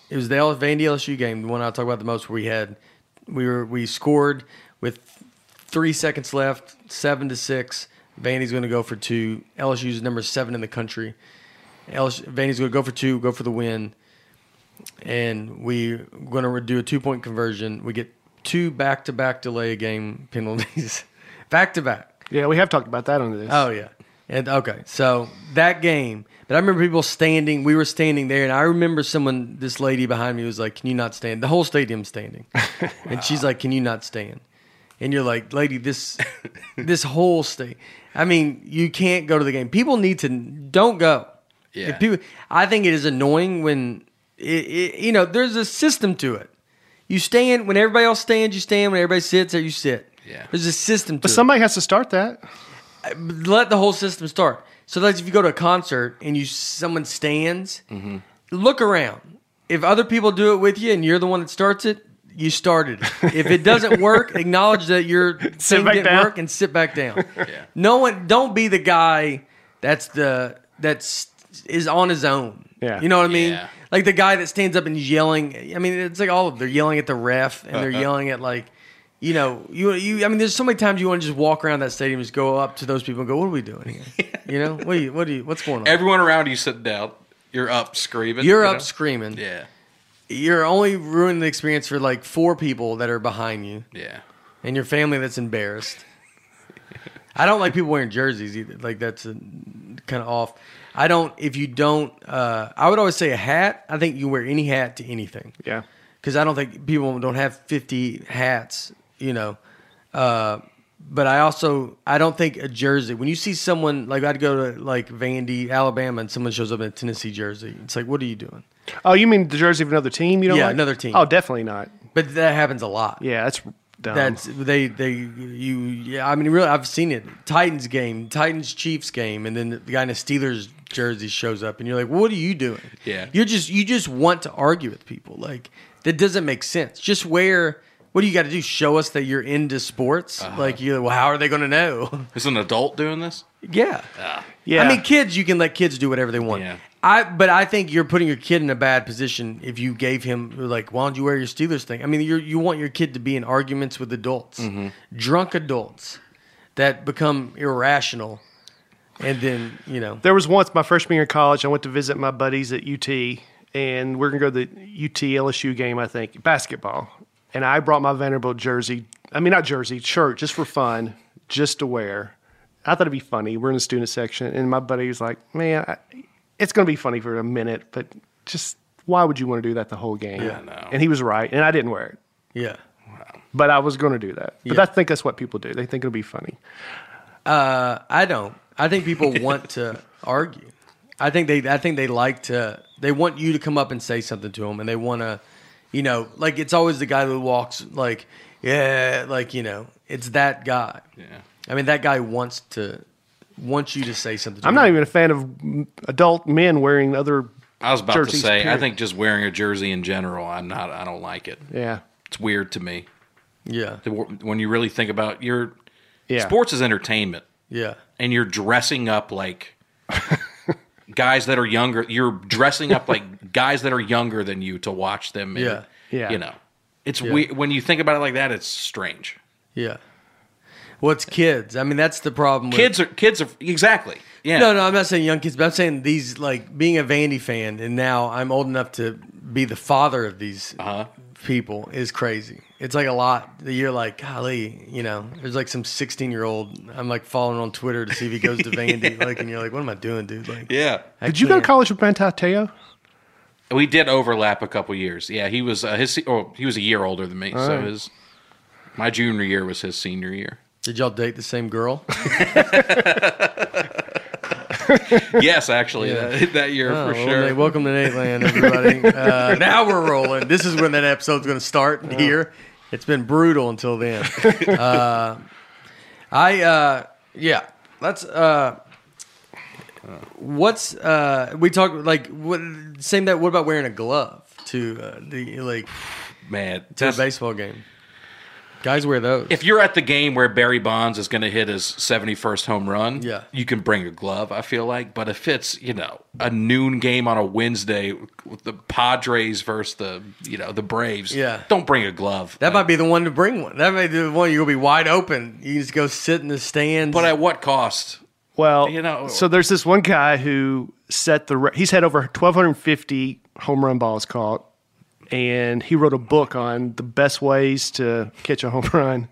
It was the L- Vandy LSU game, the one I talk about the most. Where we had, we were we scored with three seconds left, seven to six. Vandy's going to go for two. LSU's number seven in the country. LSU, Vandy's going to go for two, go for the win, and we're going to do a two point conversion. We get two back to back delay game penalties, back to back. Yeah, we have talked about that on this. Oh yeah. And okay, so that game, but I remember people standing. We were standing there, and I remember someone, this lady behind me, was like, "Can you not stand?" The whole stadium's standing, and she's like, "Can you not stand?" And you're like, "Lady, this, this whole state. I mean, you can't go to the game. People need to don't go. Yeah. People, I think it is annoying when it, it, you know there's a system to it. You stand when everybody else stands, you stand. When everybody sits, there you sit. Yeah. There's a system to But it somebody has to start that. let the whole system start. So like if you go to a concert and you someone stands, Mm-hmm. look around. If other people do it with you and you're the one that starts it, you started it. If it doesn't work, acknowledge that your thing back didn't down. work and sit back down. No one don't be the guy that's the that's is on his own. Yeah. You know what I mean? Yeah. Like the guy that stands up and yelling. I mean, it's like all of them. They're yelling at the ref and they're Uh-huh. yelling at like you know, you you. I mean, there's so many times you want to just walk around that stadium, just go up to those people and go, "What are we doing here? You know, what are you, what are you, what's going on?" Everyone around you sitting down. You're up screaming. You're you up know? screaming. Yeah. You're only ruining the experience for like four people that are behind you Yeah. and your family that's embarrassed. I don't like people wearing jerseys either. Like that's kind of off. I don't. If you don't, uh, I would always say a hat. I think you wear any hat to anything. Yeah. because I don't think people don't have 50 hats, you know. Uh, but I also I don't think a jersey. When you see someone like I'd go to like Vandy, Alabama, and someone shows up in a Tennessee jersey, it's like, what are you doing? Oh, you mean the jersey of another team? You don't Yeah, like? another team. Oh, definitely not. But that happens a lot. Yeah, that's dumb. That's they they you yeah. I mean, really, I've seen it. Titans game, Titans Chiefs game, and then the guy in a Steelers jersey shows up, and you're like, "What are you doing?" Yeah. you're just you just want to argue with people. Like that doesn't make sense. Just wear. What do you got to do? Show us that you're into sports. Uh-huh. Like you, well, how are they going to know? Is an adult doing this? yeah. yeah. I mean, kids, you can let kids do whatever they want. Yeah. I, but I think you're putting your kid in a bad position if you gave him like, why don't you wear your Steelers thing? I mean, you you want your kid to be in arguments with adults, Mm-hmm. drunk adults that become irrational, and then you know, There was once my freshman year in college. I went to visit my buddies at UT, and we're gonna go to the UT LSU game. I think basketball, and I brought my Vanderbilt jersey. I mean, not jersey, shirt, just for fun, just to wear. I thought it'd be funny. We're in the student section, and my buddy was like, "Man, I, it's gonna be funny for a minute, but just why would you want to do that the whole game?" Yeah, I know. And he was right, and I didn't wear it, yeah. but I was going to do that. But Yeah. I think that's what people do. They think it'll be funny. Uh, I don't. I think people want to argue. I think they. I think they like to. They want you to come up and say something to them, and they want to. You know, like it's always the guy who walks like, yeah, like you know, it's that guy. Yeah. I mean, that guy wants to wants you to say something. To I'm him. not even a fan of adult men wearing other. I was about to Jerseys, say, I think just wearing a jersey in general, I'm not. I don't like it. Yeah, It's weird to me. Yeah, When you really think about your yeah. sports is entertainment, yeah, and you're dressing up like guys that are younger. You're dressing up like guys that are younger than you to watch them. and, Yeah. Yeah. You know, it's Yeah. we when you think about it like that, it's strange. yeah. Well, kids. I mean, that's the problem. With, Kids are kids are exactly. Yeah. No, no, I'm not saying young kids, but I'm saying these like being a Vandy fan, and now I'm old enough to be the father of these Uh-huh. People is crazy. It's like a lot. that You're like, golly, you know. There's like some 16 year old. I'm like following on Twitter to see if he goes to Vandy. Like, and you're like, what am I doing, dude? Like, Yeah. I Did you go to college with Manti Te'o? We did overlap a couple years. Yeah, he was uh, his. Oh, he was a year older than me, so right. his my junior year was his senior year. Did y'all date the same girl? yes, actually, that, that year Oh, for well, sure. hey, welcome to Nateland, everybody. uh, now we're rolling. This is when that episode's going to start here. It's been brutal until then. Uh, I uh, yeah. Let's. Uh, what's uh, we talk like what? Same that. What about wearing a glove to uh, the like Man, to a baseball game? Guys wear those. if you're at the game where Barry Bonds is going to hit his 71st home run, Yeah. you can bring a glove, I feel like. But if it's, you know, a noon game on a Wednesday with the Padres versus the, you know, the Braves, Yeah. don't bring a glove. that might be the one to bring one. That might be the one you're gonna be wide open. You just go sit in the stands. But at what cost? Well, You know- so there's this one guy who set the. re- He's had over 1,250 home run balls caught, and he wrote a book on the best ways to catch a home run.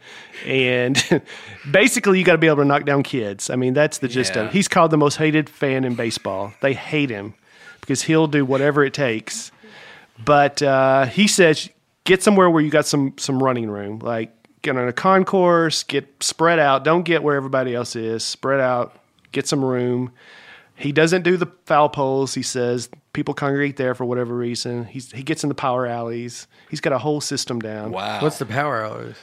And basically, you got to be able to knock down kids. I mean, that's the gist of it. He's called the most hated fan in baseball. They hate him because he'll do whatever it takes. But uh, he says get somewhere where you got some some running room, like get on a concourse, get spread out. Don't get where everybody else is. Spread out, get some room. He doesn't do the foul poles. He says people congregate there for whatever reason. He's, he gets in the power alleys. He's got a whole system down. Wow. What's the power alleys?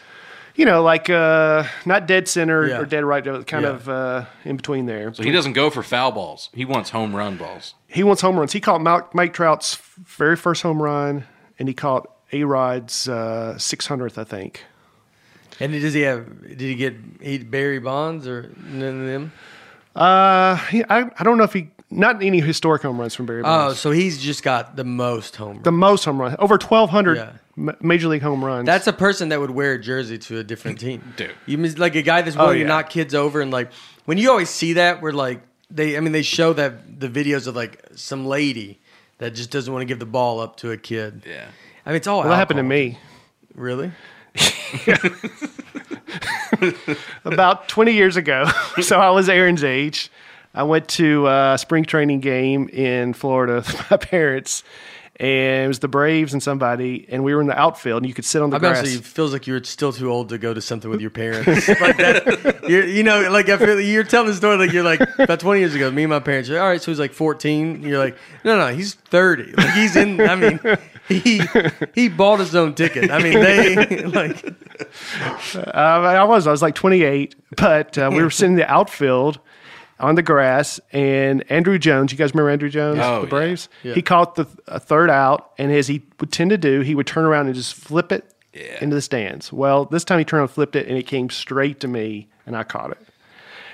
You know, like uh, not dead center Yeah. or dead right, uh, kind Yeah. of uh, in between there. so he doesn't go for foul balls. He wants home run balls. He wants home runs. He caught Mike, Mike Trout's very first home run, and he caught A Rod's uh, 600th, I think. And does he have? Did he get he Barry Bonds or none of them? Uh, he, I, I don't know if he not any historic home runs from Barry Bonds. Oh, so he's just got the most home. Runs. The most home runs, over 1,200 Yeah. ma- major league home runs. That's a person that would wear a jersey to a different team. Dude. you mean like a guy that's willing yeah. to knock kids over and like when you always see that, where like they, I mean, they show that the videos of like some lady that just doesn't want to give the ball up to a kid. Yeah. I mean, it's all well, that happened to me Really? about 20 years ago. so I was Aaron's age. I went to a spring training game in Florida with my parents, and it was the Braves and somebody, and we were in the outfield, and you could sit on the I grass. it feels like you're still too old to go to something with your parents. like that, you're, you know, like I feel you're telling the story like you're like about 20 years ago. Me and my parents. All right, so he's like 14. You're like, no, no, he's 30. Like he's in. I mean, he he bought his own ticket. I mean, they like Uh, I was. I was like 28, but uh, we were sitting in the outfield on the grass, and Andruw Jones. You guys remember Andruw Jones, Oh, the. Braves? Yeah. He caught the a third out, and as he would tend to do, he would turn around and just flip it Yeah. into the stands. Well, this time he turned and flipped it, and it came straight to me, and I caught it,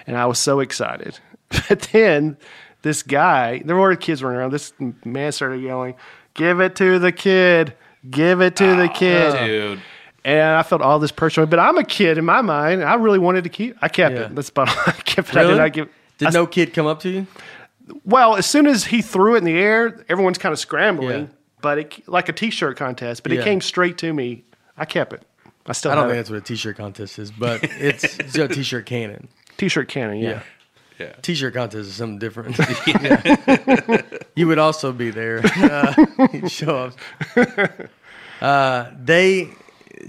and I was so excited. But then this guy, there were kids running around. This man started yelling, "Give it to the kid! Give it to the oh, kid!" Dude. And I felt all this pressure, but I'm a kid in my mind. I really wanted to keep. I kept Yeah. it. That's about. I kept it. I did not give. Did I- no kid come up to you? Well, as soon as he threw it in the air, everyone's kind of scrambling. Yeah. But it like a t-shirt contest. But Yeah. it came straight to me. I kept it. I still I don't have think it. that's what a t-shirt contest is, but it's, it's a t-shirt cannon. T-shirt cannon. Yeah. Yeah. T-shirt contest is something different. Yeah. you would also be there. Uh, you'd show up. Uh, they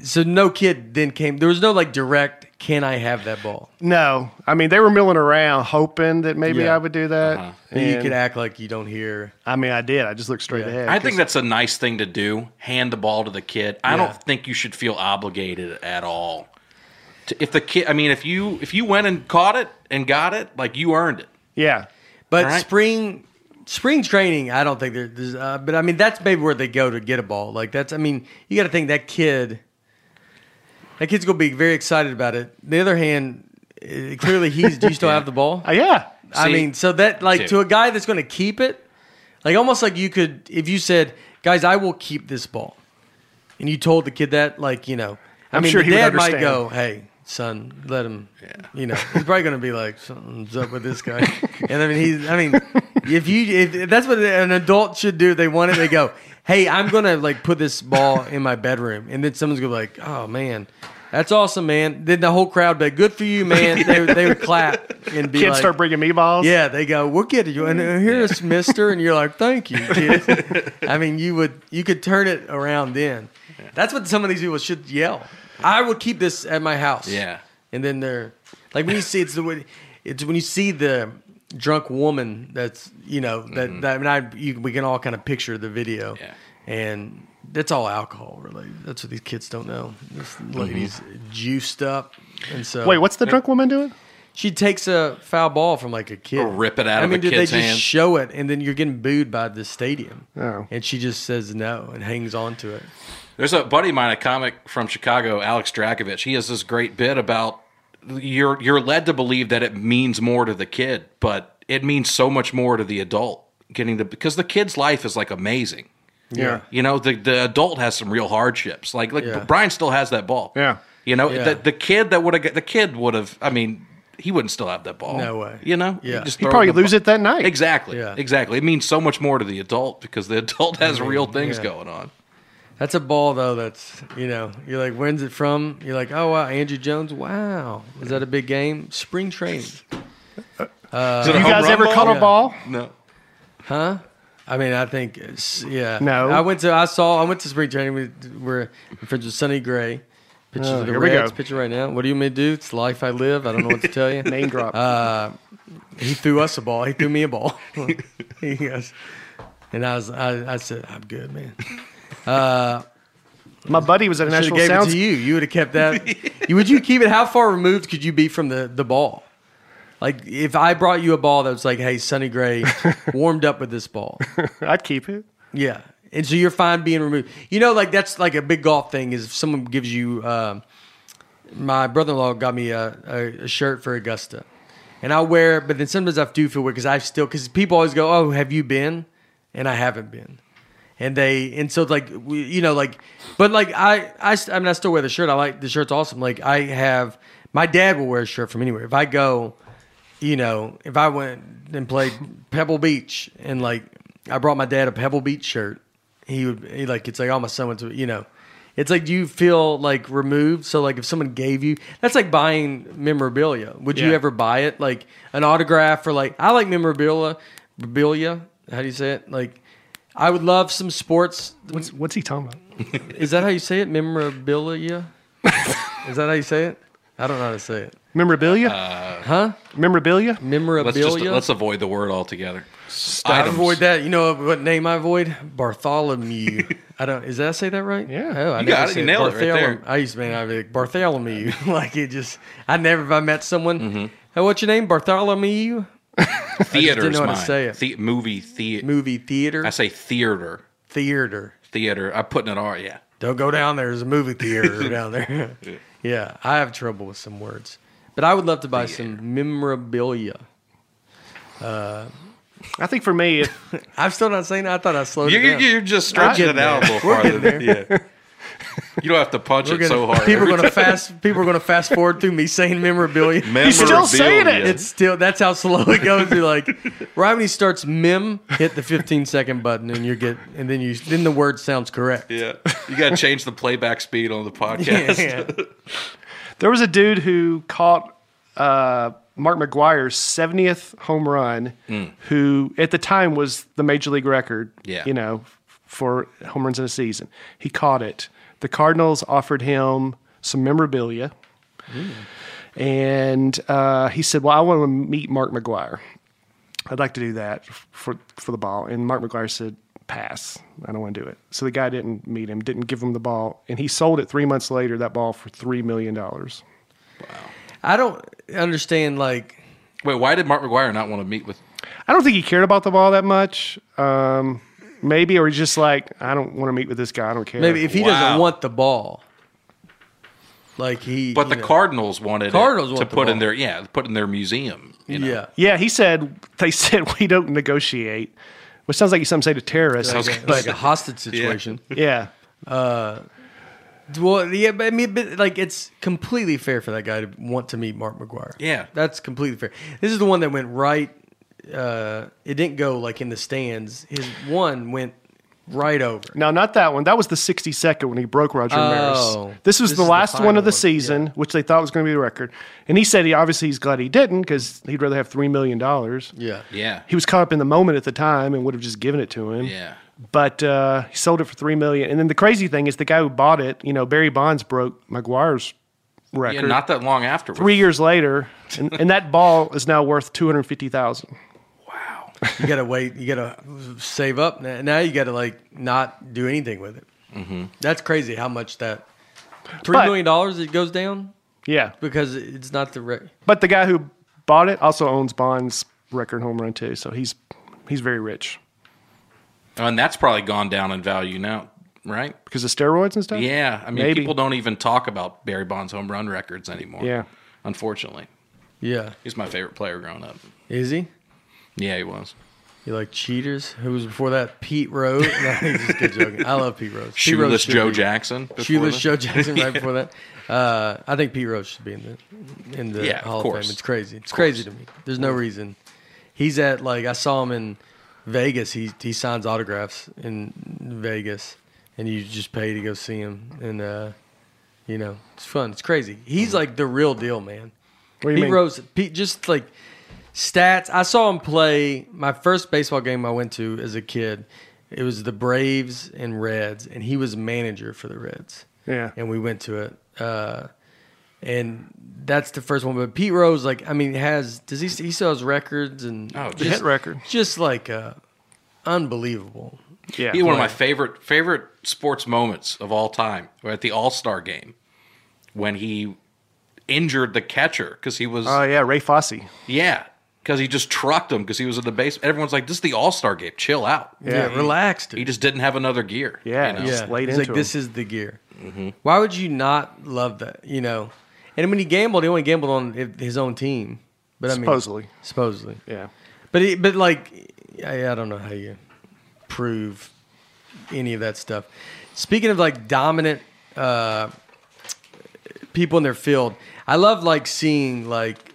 so no kid then came. There was no like direct. Can I have that ball? No, I mean they were milling around, hoping that maybe Yeah. I would do that. Uh-huh. But you And, could act like you don't hear. I mean, I did. I just looked straight Yeah. ahead. I think that's a nice thing to do. Hand the ball to the kid. I Yeah. don't think you should feel obligated at all. To, if the kid, I mean, if you if you went and caught it and got it, like you earned it. yeah. But All right. spring spring training, I don't think there- there's. Uh, but I mean, that's maybe where they go to get a ball. Like that's. I mean, you got to think that kid. That kid's gonna be very excited about it. The other hand, eh, clearly he's. Do you still have the ball? Uh, yeah. I See- mean, so that like to a guy that's going to keep it, like almost like you could if you said, "Guys, I will keep this ball," and you told the kid that, like you know, I I'm mean, sure the he would dad might go, "Hey, son, let him," you know, he's probably going to be like, "Something's up with this guy," and I mean, he's, I mean, if you if, if that's what an adult should do, they want it, they go, "Hey, I'm going to like put this ball in my bedroom," and then someone's going to be like, "Oh man." That's awesome, man. Then the whole crowd be like, "Good for you, man." They, they would clap and be Kids like, start bringing me balls. yeah, they go, "We'll get you." And here's Mister, and you're like, "Thank you, kid." I mean, you would you could turn it around then. That's what some of these people should yell. I would keep this at my house. Yeah. and then they're like when you see it's the way it's when you see the drunk woman that's you know that mm-hmm. that I mean I you, we can all kind of picture the video, Yeah. and that's all alcohol related. That's what these kids don't know. This mm-hmm. lady's juiced up, and so Wait, what's the drunk woman doing? she takes a foul ball from like a kid, Or rip it out I of mean, a dude, kid's they just hand. show it, and then you're getting booed by the stadium, Oh. and she just says no and hangs on to it. There's a buddy of mine, a comic from Chicago, Alex Drakovich. He has this great bit about you're you're led to believe that it means more to the kid, but it means so much more to the adult. Getting the because the kid's life is like amazing. Yeah. You know, the the adult has some real hardships. Like like Yeah. Brian still has that ball. Yeah. You know, Yeah. the the kid that would have the kid would have. I mean, he wouldn't still have that ball. No way. You know. Yeah. just He'd probably lose ball- it that night. Exactly. Yeah. Exactly. It means so much more to the adult because the adult has real things yeah. going on. That's a ball though. That's you know you're like when's it from? You're like oh wow Andruw Jones. Wow, is that a big game? Spring training, Is it a You guys ever ball? caught a Yeah. ball? No. huh? I mean I think it's, yeah. No. I went to I saw I went to spring training. We we're friends with Sonny Gray. Pitches Oh, for the here we Reds. go. Pitching right now. What do you mean to do? It's the life I live. I don't know what to tell you. Name drop. Uh, he threw us a ball. He threw me a ball. he goes, and I was I, I said I'm good man. My buddy was at a national gave sounds. it to you. You would have kept that. you would you keep it? How far removed could you be from the the ball? Like if I brought you a ball that was like, "Hey, Sonny Gray warmed up with this ball," I'd keep it. yeah, and so you're fine being removed. You know, like that's like a big golf thing. Is if someone gives you, um, my brother-in-law got me a, a, a shirt for Augusta, and I wear it, but then sometimes I do feel weird because I still because people always go, "Oh, have you been?" and I haven't been and they and so like we, you know like but like I, I I mean I still wear the shirt. I like the shirt's awesome. Like I have my dad will wear a shirt from anywhere. If I go you know if I went and played Pebble Beach and like I brought my dad a Pebble Beach shirt he would he like it's like oh my son went to you know. It's like do you feel like removed? So like if someone gave you that's like buying memorabilia. Would you ever buy it? Like an autograph or like I like memorabilia memorabilia how do you say it? Like I would love some sports. What's what's he talking about? Is that how you say it? Memorabilia? Is that how you say it? I don't know how to say it. Memorabilia? Huh? Memorabilia? Memorabilia? Let's just let's avoid the word altogether. I avoid that. You know what name I avoid? Bartholomew. I don't. Is that say that right? Yeah. Oh, I You never got it. say You nailed it right there. I used to man, I'd be like Bartholomew. like it just. I never. If I met someone. Mm-hmm. Hey, what's your name? Bartholomew. Theater didn't is know how to mine. say it. The- movie theater. Movie theater. I say theater. theater. Theater. I put in an R. Yeah. Don't go down there. There's a movie theater down there. yeah, I have trouble with some words, but I would love to buy some memorabilia. Uh, I think for me, I'm still not saying that. I thought I slowed You're, it down. you're, you're just stretching it out a there. little farther. Yeah. You don't have to punch We're it gonna- so hard. People are going to fast. People are going to fast forward through me saying memorabilia. He's still saying it. It's still that's how slow it goes. You're like right when he starts mem, hit the 15 second button, and you get, and then you then the word sounds correct. Yeah. You got to change the playback speed on the podcast. Yeah. there was a dude who caught uh, Mark McGwire's 70th home run, who at the time was the major league record, Yeah. you know, for home runs in a season. He caught it. The Cardinals offered him some memorabilia. And uh, he said, Well, I want to meet Mark McGwire. I'd like to do that for, for the ball. And Mark McGwire said, Pass. I don't want to do it. So the guy didn't meet him, didn't give him the ball. And he sold it three months later, that ball, for $3 million. Wow. I don't understand like Wait, why did Mark McGwire not want to meet with? I don't think he cared about the ball that much. Um, maybe, or he's just like, I don't want to meet with this guy. I don't care. maybe if he Wow. doesn't want the ball, like he. But you the know. Cardinals wanted Cardinals it to want the put in ball. their yeah, put in their museum. You know? Yeah. Yeah, he said they said we don't negotiate, which sounds like you something say to terrorists. Like, a, like a hostage situation. yeah, uh, Well, yeah, but I mean, but like it's completely fair for that guy to want to meet Mark McGwire. Yeah. that's completely fair. This is the one that went right. Uh, it didn't go like in the stands. His one went right over. no, not that one. That was the 62nd when he broke Roger Maris. Oh. This was This the is the last one of the season, yeah. which they thought was going to be the record. And he said he obviously he's glad he didn't because he'd rather have three million dollars. Yeah, Yeah. He was caught up in the moment at the time and would have just given it to him. Yeah. but uh, he sold it for three million. And then the crazy thing is, the guy who bought it, you know, Barry Bonds broke McGwire's record. Yeah, not that long afterwards. Three years later, and, and that ball is now worth two hundred fifty thousand. Wow. You gotta wait. You gotta save up. Now now you gotta like not do anything with it. Mm-hmm. That's crazy. How much that three But- million dollars it goes down Yeah, because it's not the re- but the guy who bought it also owns Bond's record home run too, so he's he's very rich And that's probably gone down in value now, right? because of steroids and stuff. Yeah. I mean, Maybe. people don't even talk about Barry Bonds home run records anymore. Yeah. Unfortunately. yeah. He's my favorite player growing up. Is he? Yeah, he was. You like cheaters? Who was before that? Pete Rose. No, he's just good joking. I love Pete Rose. Pete Rose Shoeless should Joe be- Jackson. before Shoeless that. Joe Jackson right before that. Uh, I think Pete Rose should be in the in the Yeah, Hall of, course. Fame. It's crazy. It's crazy to me. There's no reason. He's at like I saw him in Vegas. He he signs autographs in Vegas, and you just pay to go see him. And uh, you know it's fun. It's crazy. He's like the real deal, man. What do you Pete mean? Rose, Pete, just like stats. I saw him play my first baseball game I went to as a kid. It was the Braves and Reds, and he was manager for the Reds. Yeah. and we went to it. Uh, and that's the first one. But Pete Rose, like, I mean, has does he? He still has records and Oh, The just- hit record. just like uh, unbelievable. Yeah. He's one of my favorite favorite sports moments of all time. Or at the All Star game when he injured the catcher because he was Oh yeah, Ray Fosse. yeah because he just trucked him because he was in the base. Everyone's like, "This is the All Star game. Chill out." Yeah, he- relaxed. He just didn't have another gear. Yeah, you know? he just yeah, laid he's into like, this is the gear. Why would you not love that? You know, and when he gambled, he only gambled on his own team. But I mean, Supposedly. supposedly. Yeah. But he, but like, I, I don't know how you prove any of that stuff. Speaking of like dominant uh, people in their field, I love like seeing like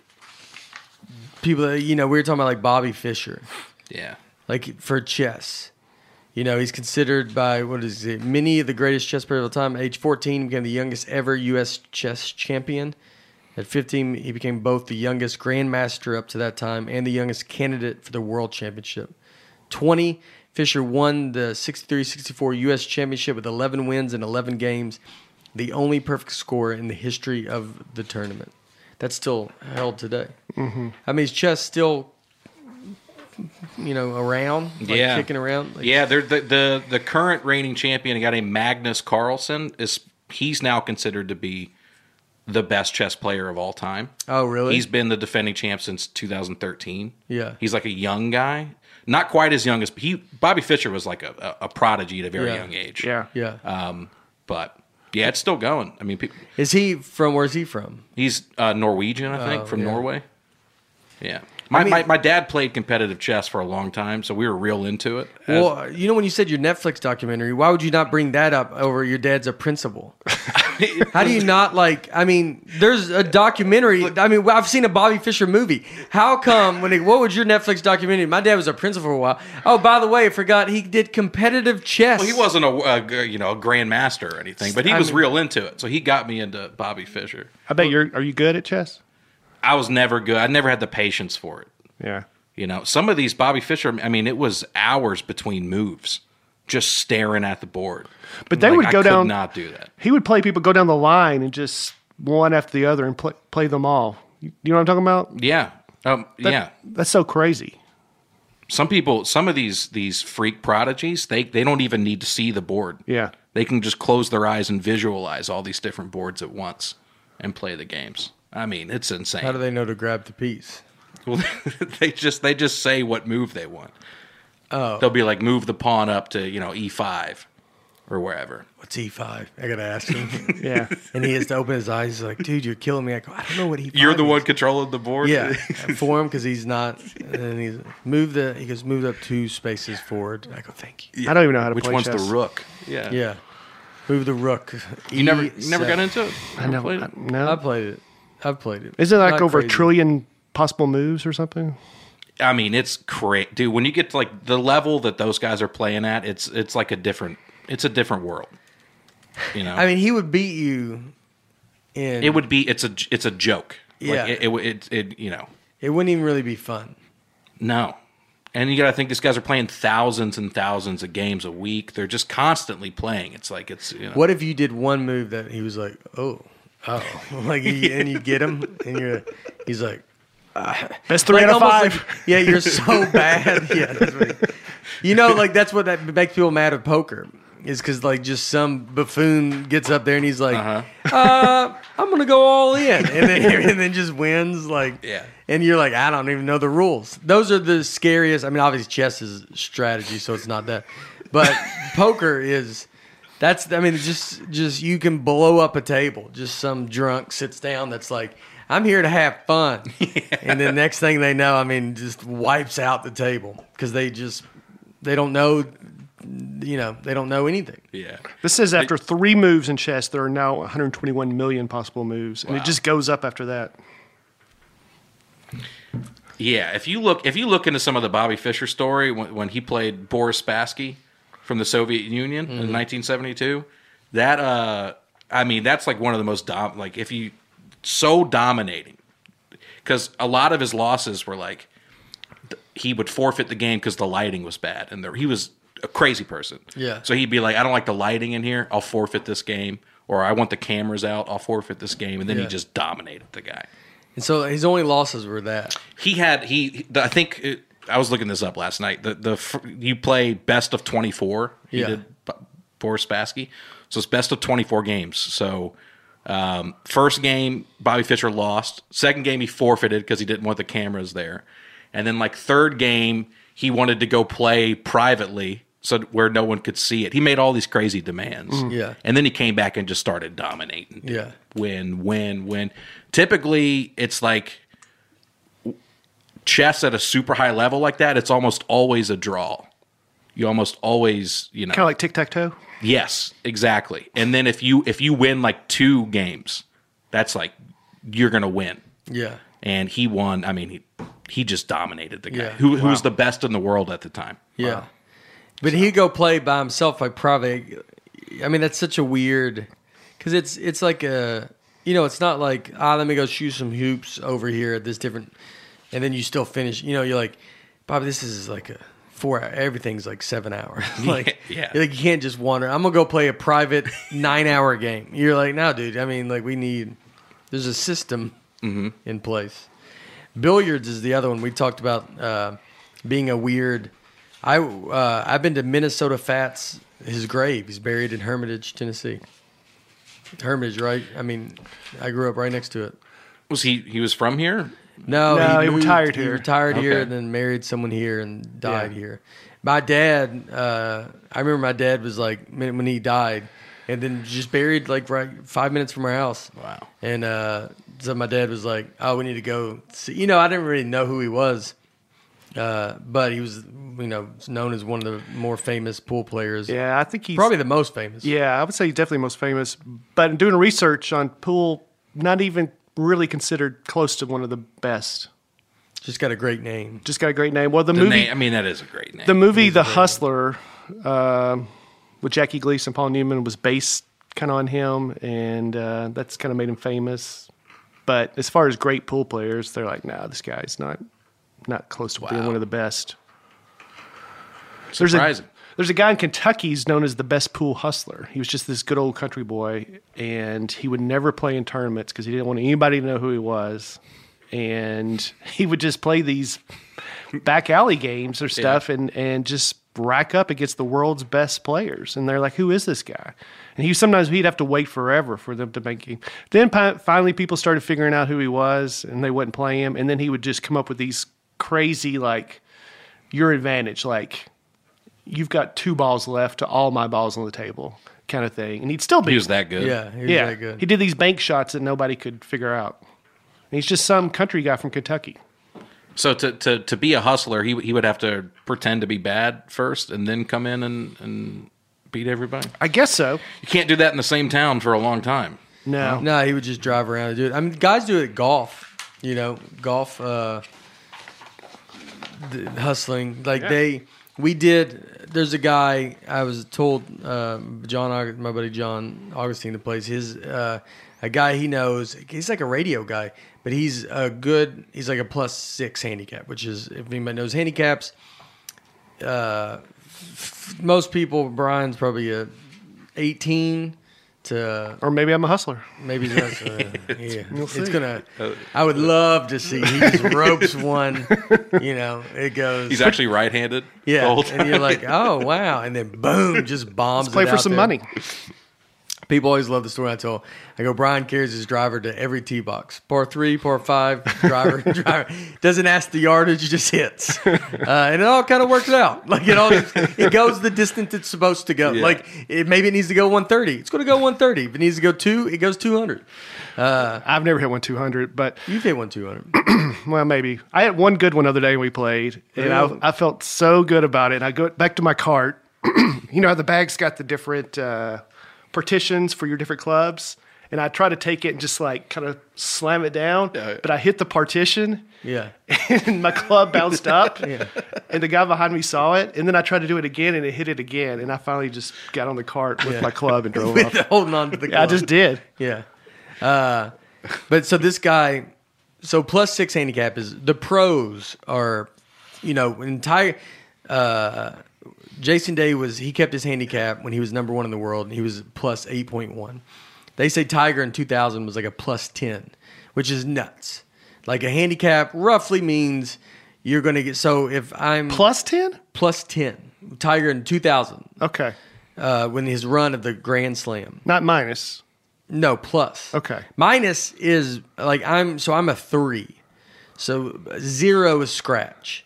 people. That, you know, we were talking about like Bobby Fischer, yeah. like for chess. You know, he's considered by what is it? Many of the greatest chess players of all time. Age 14, became the youngest ever U.S. chess champion. At 15, he became both the youngest grandmaster up to that time and the youngest candidate for the world championship. 20, Fischer won the 63 64 U.S. championship with 11 wins in 11 games, the only perfect score in the history of the tournament. That's still held today. Mm-hmm. I mean, is chess still, you know, around? Like Yeah. Kicking around? Like, Yeah, they're the, the the current reigning champion, a guy named Magnus Carlsen, is he's now considered to be the best chess player of all time. Oh, really? He's been the defending champ since 2013. Yeah. he's like a young guy, not quite as young as he. Bobby Fischer was like a, a, a prodigy at a very Yeah. young age. Yeah. yeah. um, but yeah, it's still going. I mean, is he from, where's he from? he's uh, Norwegian, I think, Oh, from yeah. Norway. Yeah. My, mean- my, my dad played competitive chess for a long time, so we were real into it. As- Well, you know, when you said your Netflix documentary, why would you not bring that up over your dad's a principal? How do you not like? I mean, there's a documentary. I mean, I've seen a Bobby Fischer movie. How come when? It, what was your Netflix documentary? My dad was a principal for a while. Oh, by the way, I forgot he did competitive chess. Well, he wasn't a, a you know a grandmaster or anything, but he I was mean- real into it. So he got me into Bobby Fischer. I bet you're. Are you good at chess? I was never good. I never had the patience for it. Yeah. You know, some of these Bobby Fischer. I mean, it was hours between moves, just staring at the board. But they Like, would I go could down. Not do that. He would play people go down the line and just one after the other and play play them all. You you know what I'm talking about? Yeah. Um, That- yeah. That's so crazy. Some people, some of these these freak prodigies, they they don't even need to see the board. Yeah. They can just close their eyes and visualize all these different boards at once and play the games. I mean, it's insane. How do they know to grab the piece? Well, they just they just say what move they want. Oh, They'll be like, move the pawn up to you know e five or wherever. what's E five? I gotta ask him. Yeah. and he has to open his eyes. He's like, dude, you're killing me. I go, I don't know what E5 You're the is." one controlling the board. Yeah, for him because he's not. And he's move the. He goes move up two spaces forward. I go thank you. I don't even know how to Which play one's chess. the rook? Yeah. Yeah, move the rook. You never E you never got into it. I know. played I- it? no. I played it. I've played it. Isn't it like Not over crazy. a trillion possible moves or something? I mean, it's great, dude. When you get to like the level that those guys are playing at, it's it's like a different it's a different world. You know, I mean, he would beat you. In it would be it's a it's a joke. Yeah. like it, it, it, it you know It wouldn't even really be fun. no. And you got to think these guys are playing thousands and thousands of games a week. They're just constantly playing. It's like it's you know What if you did one move that he was like, oh, Oh, like and you get him, and you're, he's like, Best three like, out of five. like, yeah, you're so bad. Yeah, what you know, like that's what that makes people mad at poker is because like just some buffoon gets up there and he's like, Uh-huh. uh, I'm gonna go all in, and then and then just wins. Like, Yeah. and you're like, I don't even know the rules. Those are the scariest. I mean, obviously chess is strategy, so it's not that, but poker is. That's I mean just just you can blow up a table. Just some drunk sits down that's like I'm here to have fun. And then next thing they know, I mean just wipes out the table cuz they just they don't know you know, they don't know anything. Yeah. This says after three moves in chess, there are now 121 million possible moves, and Wow. it just goes up after that. Yeah, if you look if you look into some of the Bobby Fischer story when, when he played Boris Spassky from the Soviet Union in 1972, that uh I mean that's like one of the most dom like if you so dominating cuz a lot of his losses were like he would forfeit the game cuz the lighting was bad and there, he was a crazy person. Yeah. So he'd be like I don't like the lighting in here, I'll forfeit this game or I want the cameras out, I'll forfeit this game and then Yeah. he just dominated the guy And so his only losses were that. he had he i think it, i was looking this up last night the the you play best of 24 he Yeah. did boris spassky so it's best of 24 games so um, first game bobby fischer lost second game he forfeited because he didn't want the cameras there and then like third game he wanted to go play privately so where no one could see it he made all these crazy demands Yeah. and then he came back and just started dominating Yeah. win, win, win. Typically, it's like chess at a super high level like that. It's almost always a draw. You almost always, you know, Kind of like tic tac toe. Yes, exactly. And then if you if you win like two games, that's like you're gonna win. Yeah. And he won. I mean, he he just dominated the guy Yeah. who who was the best in the world at the time. Yeah. But he'd go play by himself, like probably, I mean, that's such a weird, because it's it's like a, you know, it's not like ah, let me go shoot some hoops over here at this different, and then you still finish. You know, you're like, Bobby, this is like a four. Everything's like seven hours. like, Yeah. like you can't just wander. I'm gonna go play a private nine hour game. You're like, no, dude. I mean, like we need. There's a system in place. Billiards is the other one we talked about uh, being a weird. I uh, I've been to Minnesota Fats his grave. He's buried in Hermitage, Tennessee. Hermitage, right? I mean, I grew up right next to it. Was he he was from here? No, No, he moved- retired here. He retired here and then married someone here and died Yeah. here. My dad, uh, I remember my dad was like when when he died, and then just buried like right five minutes from our house. Wow. And uh, so my dad was like, "Oh, we need to go see." You know, I didn't really know who he was, uh, but he was, you know, known as one of the more famous pool players. Yeah, I think he's Probably the most famous. Yeah, I would say he's definitely most famous. But in doing research on pool, not even really considered close to one of the best. Just got a great name. Just got a great name. Well, the, The movie, name, I mean, that is a great name. the movie The Hustler, um, with Jackie Gleason, and Paul Newman was based kind of on him, and uh, that's kind of made him famous. But as far as great pool players, they're like, no, this guy's not not close to being one of the best. There's Surprising. There's a guy in Kentucky who's known as the best pool hustler. He was just this good old country boy, and he would never play in tournaments because he didn't want anybody to know who he was. And he would just play these back alley games or stuff, and and just rack up against the world's best players. And they're like, "Who is this guy?" And he sometimes he'd have to wait forever for them to make him. Then finally, people started figuring out who he was, and they wouldn't play him. And then he would just come up with these crazy like your advantage, like you've got two balls left to all my balls on the table kind of thing. And he'd still be he was that good. Yeah, he was yeah. that good. He did these bank shots that nobody could figure out. And he's just some country guy from Kentucky. So to, to, to be a hustler, he he would have to pretend to be bad first, and then come in and, and beat everybody. I guess so. You can't do that in the same town for a long time. No. No, he would just drive around and do it. I mean, guys do it at golf. You know, golf uh, the hustling. Like Yeah. they, we did. There's a guy I was told, um, John, my buddy John Augustine, that plays his. Uh, a guy he knows. He's like a radio guy, but he's a good. He's like a plus six handicap, which is if anybody knows handicaps. Uh, f- most people, Brian's probably a 18 to Or maybe I'm a hustler. maybe that's uh, yeah. It's see. gonna. I would love to see he just ropes one. You know, it goes. He's actually right-handed. the yeah, whole and you're like, oh wow, and then boom, just bombs. Play it for out some there. money. People always love the story I tell. I go, Brian carries his driver to every tee box. Par three, par five, driver, driver. Doesn't ask the yardage, just hits. Uh, and it all kind of works out. Like it all, it goes the distance it's supposed to go. Yeah. Like it, maybe it needs to go 130. It's going to go 130. If it needs to go two, it goes 200. I've never hit one 200, but You've hit one 200. well, maybe. I had one good one the other day when we played, and Yeah. I, I felt so good about it. And I go back to my cart. you know how the bag's got the different uh, partitions for your different clubs? And I try to take it and just like kind of slam it down, Yeah. but I hit the partition Yeah. and my club bounced up. And the guy behind me saw it. And then I tried to do it again and it hit it again. And I finally just got on the cart with my club and drove off. Holding on to the. Guy. I just did. Yeah. Uh, but so this guy, so plus six handicap is the pros are, you know, entire. Uh, Jason Day was he kept his handicap when he was number one in the world, and he was plus eight point one. They say Tiger in two thousand was like a plus ten, which is nuts. Like a handicap roughly means you're going to get. So if I'm Plus 10? plus ten, Tiger in two thousand Okay. uh, when his run of the Grand Slam. Not minus. No, plus. Okay. Minus is like I'm so I'm a three. So zero is scratch.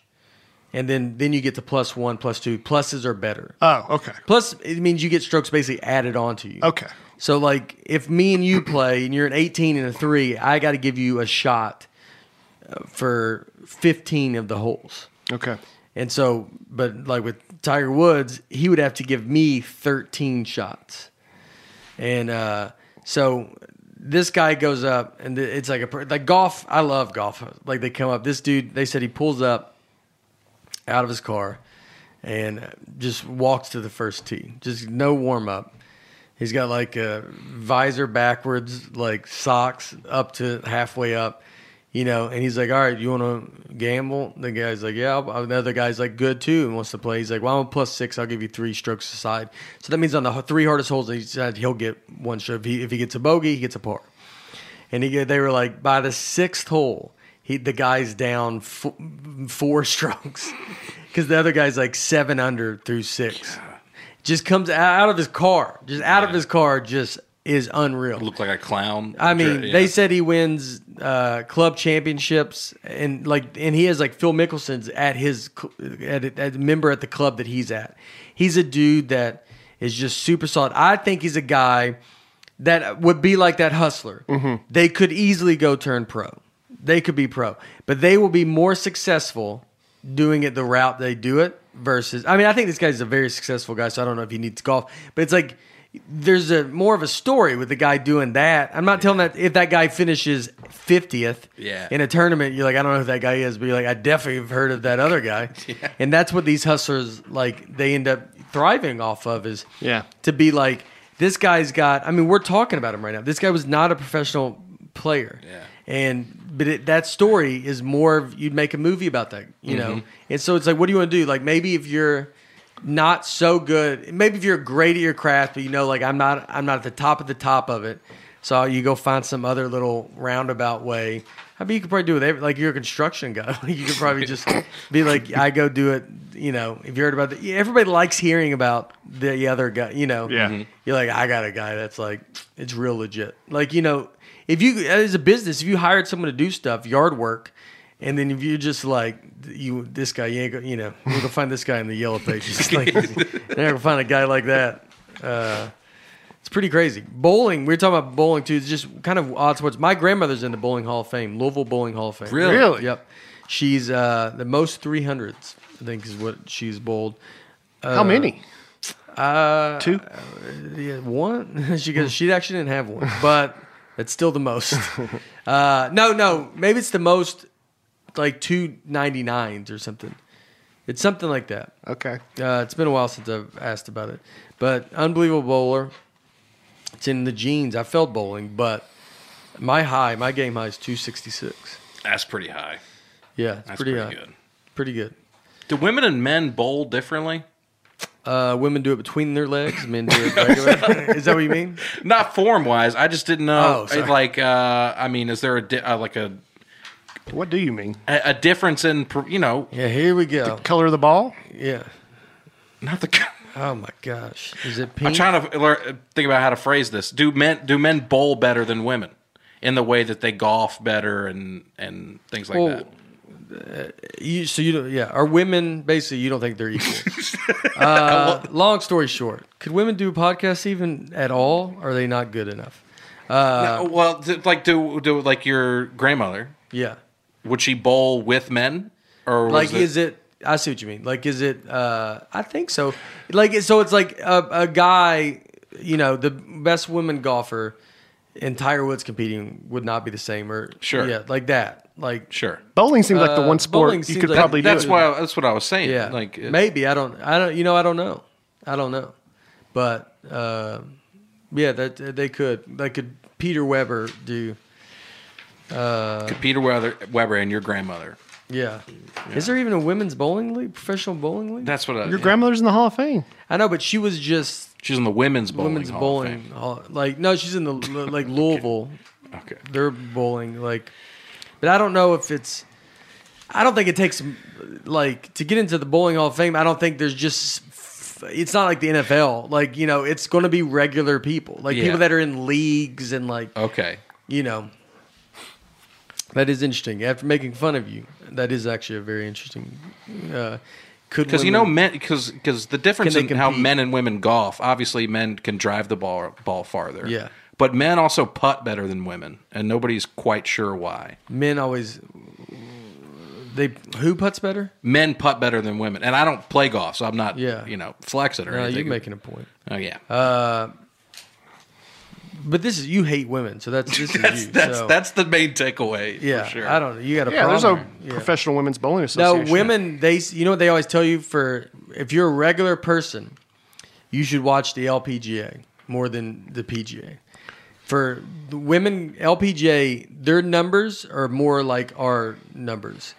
And then then you get to plus one, plus two. Pluses are better. Oh, okay. Plus it means you get strokes basically added on to you. Okay. So like if me and you play and you're an 18 and a 3, I got to give you a shot uh, for 15 of the holes. Okay. And so, but like with Tiger Woods, he would have to give me 13 shots. And uh, so this guy goes up, and it's like a like golf. I love golf. Like they come up. This dude, they said he pulls up out of his car and just walks to the first tee. Just no warm up. He's got like a visor backwards, like socks up to halfway up, you know. And he's like, "All right, you want to gamble?" The guy's like, "Yeah." I'll- The other guy's like, "Good too," and wants to play. He's like, "Well, I'm plus six. I'll give you three strokes aside." So that means on the three hardest holes, he said he'll get one stroke. If he, if he gets a bogey, he gets a par. And he they were like, by the sixth hole, he the guy's down f- four strokes because the other guy's like seven under through six. Just comes out of his car, just out of his car, just is unreal. Look like a clown. I mean, Yeah. they said he wins uh, club championships, and like, and he has like Phil Mickelson's at his at, at a member at the club that he's at. He's a dude that is just super solid. I think he's a guy that would be like that hustler. They could easily go turn pro. They could be pro, but they will be more successful doing it the route they do it versus. I mean, I think this guy's a very successful guy, so I don't know if he needs golf, but it's like there's a more of a story with the guy doing that. I'm not telling that if that guy finishes 50th Yeah. in a tournament, you're like, I don't know who that guy is, but you're like, I definitely have heard of that other guy. And that's what these hustlers like. They end up thriving off of is Yeah. to be like this guy's got. I mean, we're talking about him right now. This guy was not a professional player. Yeah. And but it, that story is more of you'd make a movie about that, you know. Mm-hmm. And so it's like, what do you want to do? Like maybe if you're not so good, maybe if you're great at your craft, but you know, like I'm not, I'm not at the top of the top of it. So you go find some other little roundabout way. I mean, you could probably do it. with every- Like you're a construction guy, you could probably just be like, I go do it. You know, if you heard about the, everybody likes hearing about the other guy. You know, Yeah. You're like, I got a guy that's like, it's real legit. Like you know, if you as a business, if you hired someone to do stuff, yard work, and then if you just like you, this guy, you ain't go, you know, you're gonna find this guy in the yellow pages. like, you're not gonna find a guy like that. Uh, it's pretty crazy. Bowling, we were talking about bowling too. It's just kind of odd sports. My grandmother's in the Bowling Hall of Fame, Louisville Bowling Hall of Fame. Really? Really? Yep. She's uh, the most 300s, I think, is what she's bowled. How many? Uh, Two? yeah, one. she goes. She actually didn't have one, but it's still the most. uh, no, no. Maybe it's the most, like two ninety nines or something. It's something like that. Okay. Uh, it's been a while since I've asked about it, but unbelievable bowler. It's in the genes. I felt bowling, but my high, my game high is two sixty six. That's pretty high. Yeah, it's That's pretty, pretty, high. good. Pretty good. Do women and men bowl differently? Uh, women do it between their legs. Men do it regular. Is that what you mean? Not form wise. I just didn't know. Oh, sorry. like, uh, I mean, is there a di- uh, like a What do you mean? a a difference in per- you know Yeah. Here we go. Color of the ball? Yeah. not the. Oh my gosh. Is it pink? I'm trying to learn, think about how to phrase this. Do men do men bowl better than women in the way that they golf better and and things like Well, that? You, so you don't, yeah, are women basically you don't think they're equal? uh, long story short, could women do podcasts even at all? Or are they not good enough? No, well, d- like do do like your grandmother Yeah, would she bowl with men or was like it, is it? I see what you mean. Like, is it? uh I think so. Like, so it's like a, a guy, you know, the best women golfer and Tiger Woods competing would not be the same, or Sure. yeah, like that. Like, sure? Bowling seems like the Uh, one sport bowling you seems could like- probably That's do. why that's what I was saying. Yeah, like it- maybe I don't. I don't. You know, I don't know. I don't know. But uh, yeah, that they could. Like could Peter Weber do? Uh, could Peter Weber, Weber and your grandmother. yeah. Is there even a women's bowling league? Professional bowling league? That's what I, Your yeah. grandmother's in the Hall of Fame. I know, but she was just She's in the women's bowling. women's Hall of bowling. Fame. hall- Like no, she's in the like Louisville. Okay. They're bowling like, but I don't know if it's. I don't think it takes like to get into the bowling hall of fame. I don't think there's just. It's not like the NFL. Like you know, it's going to be regular people, like Yeah. people that are in leagues and like Okay. you know. That is interesting. After making fun of you, that is actually a very interesting. Uh, could Because you know men because because the difference in how compete? men and women golf obviously men can drive the ball ball farther. Yeah. But men also putt better than women, and nobody's quite sure why. men always they who puts better? Men putt better than women, and I don't play golf, so I'm not Yeah. you know flexing or No, anything. you're making a point. oh yeah, Uh, but this is you hate women, so that's this that's is you. that's so, that's the main takeaway. yeah. for sure. I don't. Know. You got a Yeah, there's a. Yeah. professional women's bowling association. No, women. They. You know what they always tell you for if you're a regular person, you should watch the LPGA more than the PGA. For the women, LPGA, their numbers are more like our numbers.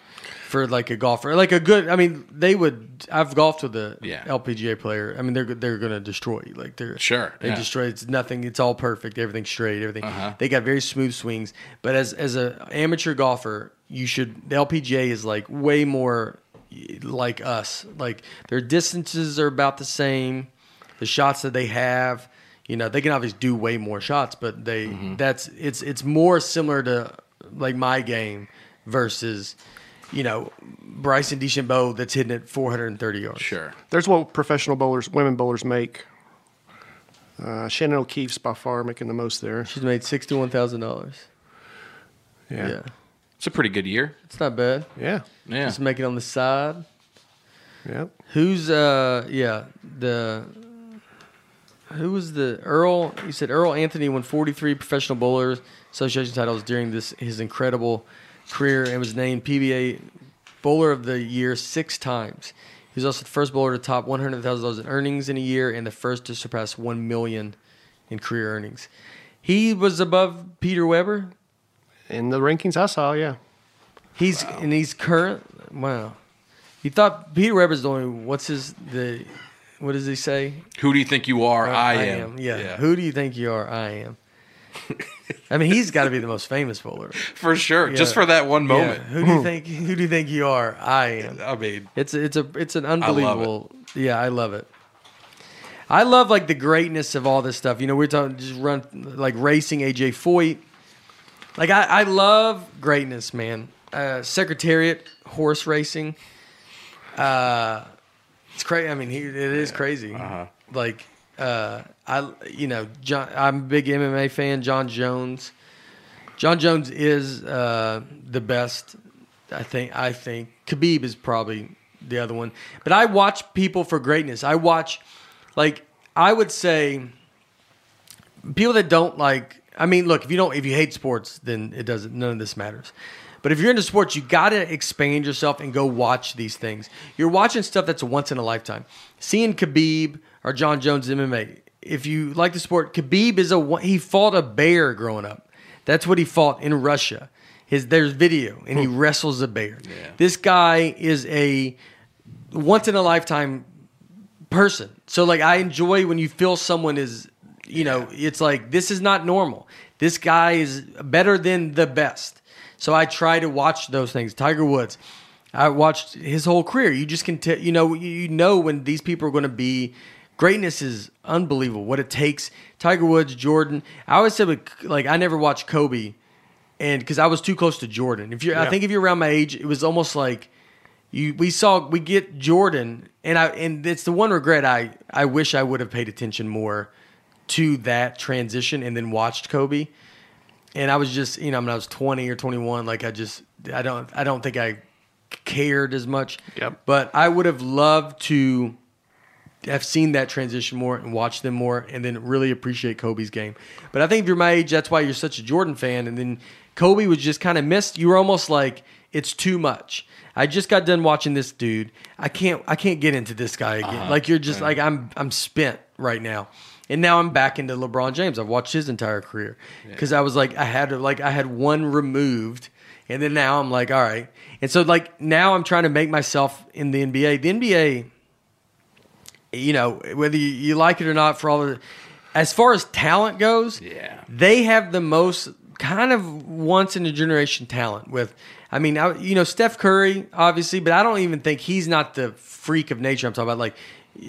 For like a golfer, like a good, I mean, they would. I've golfed with a Yeah. LPGA player. I mean, they're they're going to destroy you. Like they're Sure, They yeah. destroy. It's nothing. It's all perfect. Everything's straight. Everything. Uh-huh. They got very smooth swings. But as as a amateur golfer, you should. The LPGA is like way more like us. Like their distances are about the same. The shots that they have, you know, they can obviously do way more shots, but they Mm-hmm. that's it's it's more similar to like my game versus. You know, Bryson DeChambeau that's hitting it 430 yards. sure. There's what professional bowlers, women bowlers make. Uh, Shannon O'Keefe's by far making the most there. She's made sixty-one thousand dollars. Yeah. Yeah, It's a pretty good year. it's not bad. Yeah. Yeah. Just make it on the side. Yeah. Who's uh yeah the who was the Earl? You said Earl Anthony won 43 professional bowlers association titles during this his incredible career and was named PBA Bowler of the Year six times. He was also the first bowler to top $100,000 in earnings in a year and the first to surpass 1 million in career earnings. He was above Peter Weber. In the rankings I saw, yeah. He's and he's current. Wow. He thought Peter Weber's the only. What's his the? What does he say? Who do you think you are? Uh, I, am. Yeah. Who do you think you are? I am. I mean, he's got to be the most famous bowler. For sure. Just for that one moment. Yeah. Who do you think? Who do you think you are? I am. I mean, It's it's a it's an love it. unbelievable. Yeah, I love it. I love like the greatness of all this stuff. You know, we're talking just run like racing AJ Foyt. Like I, I love greatness, man. Uh, Secretariat horse racing. Uh, it's crazy. I mean, he, it is crazy. Uh-huh. Like uh, I, you know, John. I'm a big MMA fan. Jon Jones. Jon Jones is uh, the best. I think. I think Khabib is probably the other one. But I watch people for greatness. I watch, like, I would say, people that don't like. I mean, look, if you don't, if you hate sports, then it doesn't. None of this matters. But if you're into sports, you got to expand yourself and go watch these things. You're watching stuff that's once in a lifetime. Seeing Khabib or Jon Jones MMA. If you like the sport, Khabib is a he fought a bear growing up. That's what he fought in Russia. His there's video and he hmm. wrestles a bear. This guy is a once in a lifetime person. So like I enjoy when you feel someone is, you know, it's like this is not normal. This guy is better than the best. So I try to watch those things. Tiger Woods, I watched his whole career. You just can, t- you know, you know when these people are going to be. Greatness is unbelievable. What it takes. Tiger Woods, Jordan. I always said, with, like, I never watched Kobe, and because I was too close to Jordan. If you, are I think if you're around my age, it was almost like you. We saw we get Jordan, and I, and it's the one regret I, I wish I would have paid attention more to that transition and then watched Kobe. And I was just, you know, when I was 20 or 21, like I just, I don't, I don't think I cared as much. Yep. But I would have loved to have seen that transition more and watched them more and then really appreciate Kobe's game. But I think if you're my age, that's why you're such a Jordan fan. And then Kobe was just kind of missed. You were almost like, it's too much. I just got done watching this dude. I can't I can't get into this guy again. Uh-huh. like you're just like I'm I'm spent right now. And now I'm back into LeBron James. I've watched his entire career because I was like I had to like I had one removed and then now I'm like all right. And so like now I'm trying to make myself in the NBA. The NBA you know, whether you, you like it or not, for all the, as far as talent goes, Yeah. they have the most kind of once in a generation talent. With, I mean, I, you know, Steph Curry, obviously, but I don't even think he's not the freak of nature. I'm talking about like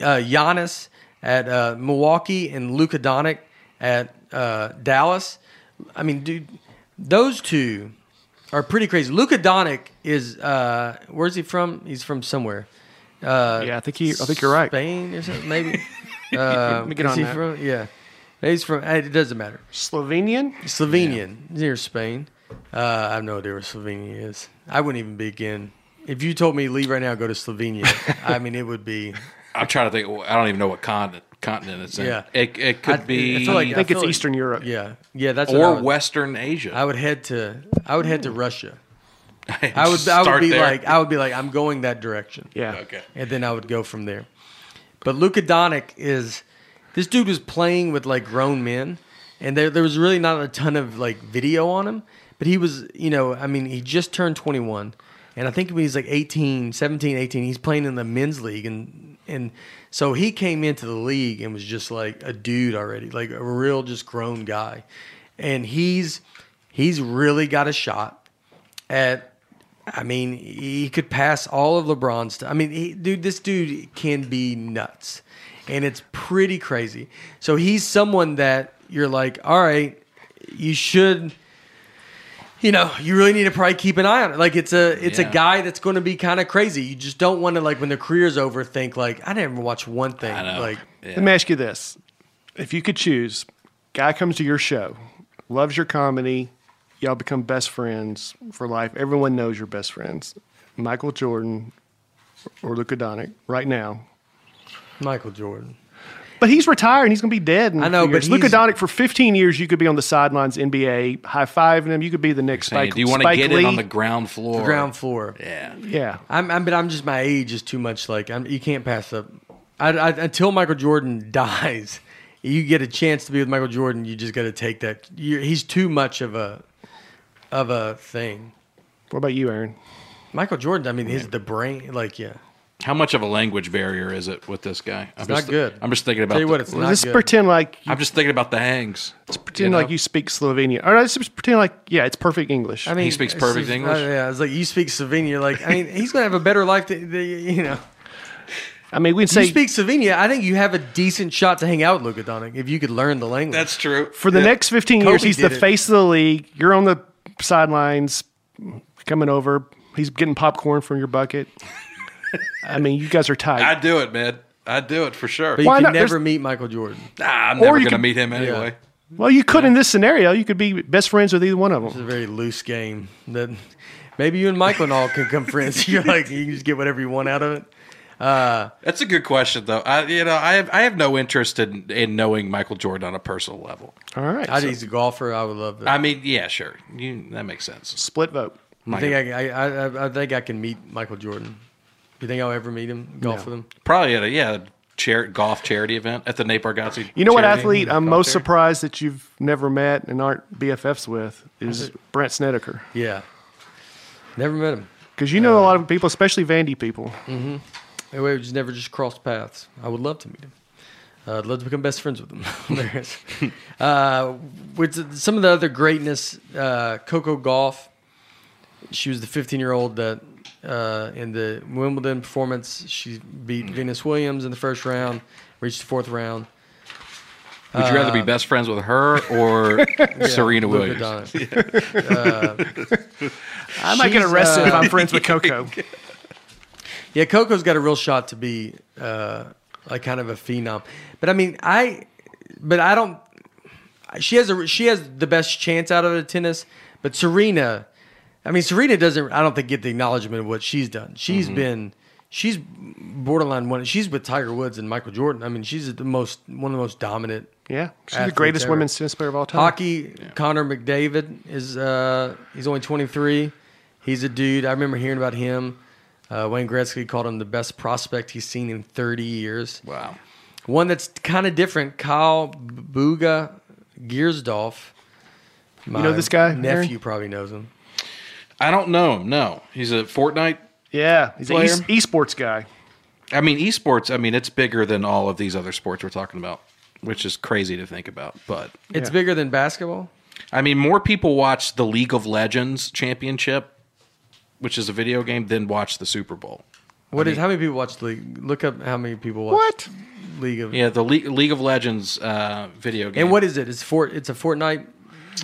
uh, Giannis at uh, Milwaukee and Luka Doncic at uh, Dallas. I mean, dude, those two are pretty crazy. Luka Doncic is uh, where's he from? He's from somewhere. Uh, Yeah, I think he. I think you're right. Spain or something, maybe. Uh, Let me get is on he that. From? Yeah, he's from. It doesn't matter. Slovenian. Slovenian near Spain. Uh, I have no idea where Slovenia is. I wouldn't even begin. If you told me leave right now, go to Slovenia. I mean, it would be. I'm trying to think. I don't even know what continent continent it's in. Yeah. It, it could I- be I feel like- I think feel it's like- Eastern Europe. Yeah, yeah. That's what I or would, Western Asia. I would head to. I would head to Russia. I would. I would be there. like. I would be like. I'm going that direction. Yeah. okay. and then I would go from there. But Luka Doncic is this dude was playing with like grown men, and there there was really not a ton of like video on him. But he was, you know, I mean, he just turned 21, and I think when he's like 18, 17, 18, he's playing in the men's league, and and so he came into the league and was just like a dude already, like a real just grown guy, and he's he's really got a shot at I mean, he could pass all of LeBron's. St- I mean, he, dude, this dude can be nuts, and it's pretty crazy. So he's someone that you're like, all right, you should. You know, you really need to probably keep an eye on it. Like it's a it's Yeah. a guy that's going to be kind of crazy. You just don't want to like when the career's over think like I never watch one thing. I know. Like Yeah. Let me ask you this: If you could choose, guy comes to your show, loves your comedy, y'all become best friends for life. Everyone knows you're best friends. Michael Jordan or Luka Doncic right now. Michael Jordan. But he's retired and he's going to be dead. In I know, a but years. Luka Doncic for 15 years, you could be on the sidelines, NBA, high fiving him. You could be the next Saying, Spike. do you want to get Lee. it on the ground floor? The ground floor. Yeah. Yeah, I'm, I'm, but I'm just my age is too much. Like I'm, you can't pass up. I, I, until Michael Jordan dies, you get a chance to be with Michael Jordan. You just got to take that. you he's too much of a, of a thing. What about you, Aaron? Michael Jordan. I mean, his the brain. Like yeah, How much of a language barrier is it with this guy? I'm it's not just, good. I'm just thinking about. Tell you the- what, it's not Let's good. pretend like you, I'm just thinking about the hangs. pretend you like you speak Slovenian. Or let's just pretend like yeah, it's perfect English. I mean, he speaks it's perfect just- English? uh, yeah, it's like you speak Slovenia. You're Like I mean, he's gonna have a better life than than, you know. I mean, we'd say you speak Slovenia, I think you have a decent shot to hang out with Luka Doncic if you could learn the language. That's true. for the next 15 Kobe years, he's the did it. face of the league. You're on the sidelines, coming over. He's getting popcorn from your bucket. I mean, you guys are tight. I'd do it, man. I'd do it for sure. but you Why can not? never There's- meet Michael Jordan. Nah, I'm never you going to could- meet him anyway. well, you could in this scenario. You could be best friends with either one of them. It's a very loose game. That maybe you and Michael and all can come friends. You're like you can just get whatever you want out of it. Uh, That's a good question, though. I, you know, I have I have no interest in, in knowing Michael Jordan on a personal level. All right. I so think he's a golfer. I would love that. I mean, yeah, sure, you, that makes sense. split vote. I think I, I, I, I think I can meet Michael Jordan. You think I'll ever meet him? Golf with him? Probably at a yeah chair, golf charity event at the Nate Bargatze. You know what athlete I'm most charity? surprised that you've never met and aren't BFFs with is Brandt Snedeker. Yeah. Never met him. Because you know uh, a lot of people, especially Vandy people. Mm-hmm. Anyway, we just never just crossed paths. I would love to meet him. Uh, I'd love to become best friends with him. there it is. Uh, with some of the other greatness, uh, Coco Gauff. She was the 15 year old that uh, in the Wimbledon performance, she beat Venus Williams in the first round, reached the fourth round. Would you rather be best friends with her or Serena Luka Williams? Doncic. I might get She's, arrested if uh, I'm friends with Coco. Yeah, Coco's got a real shot to be uh, like kind of a phenom. But I mean, I, but I don't. She has a she has the best chance out of the tennis. But Serena, I mean, Serena doesn't. I don't think get the acknowledgement of what she's done. She's Mm-hmm. been. She's borderline one. She's with Tiger Woods and Michael Jordan. I mean, she's the most one of the most dominant Yeah, she's the greatest ever. women's tennis player of all time. Hockey, Connor McDavid is uh he's only 23. He's a dude. I remember hearing about him. Uh, Wayne Gretzky called him the best prospect he's seen in 30 years. Wow. One that's kind of different, Kyle Bugha Giersdorf. You know this guy, Nephew Aaron? probably knows him. I don't know him. No, he's a Fortnite. Yeah, he's an e- esports guy. I mean, esports. I mean, it's bigger than all of these other sports we're talking about, which is crazy to think about. But It's Yeah. bigger than basketball. I mean, more people watch the League of Legends Championship, which is a video game, then watch the Super Bowl. What is? How many people watch the League? Look up how many people watch What? League of. Yeah, the Le- League of Legends uh, video game. And what is it? It's for. It's a Fortnite.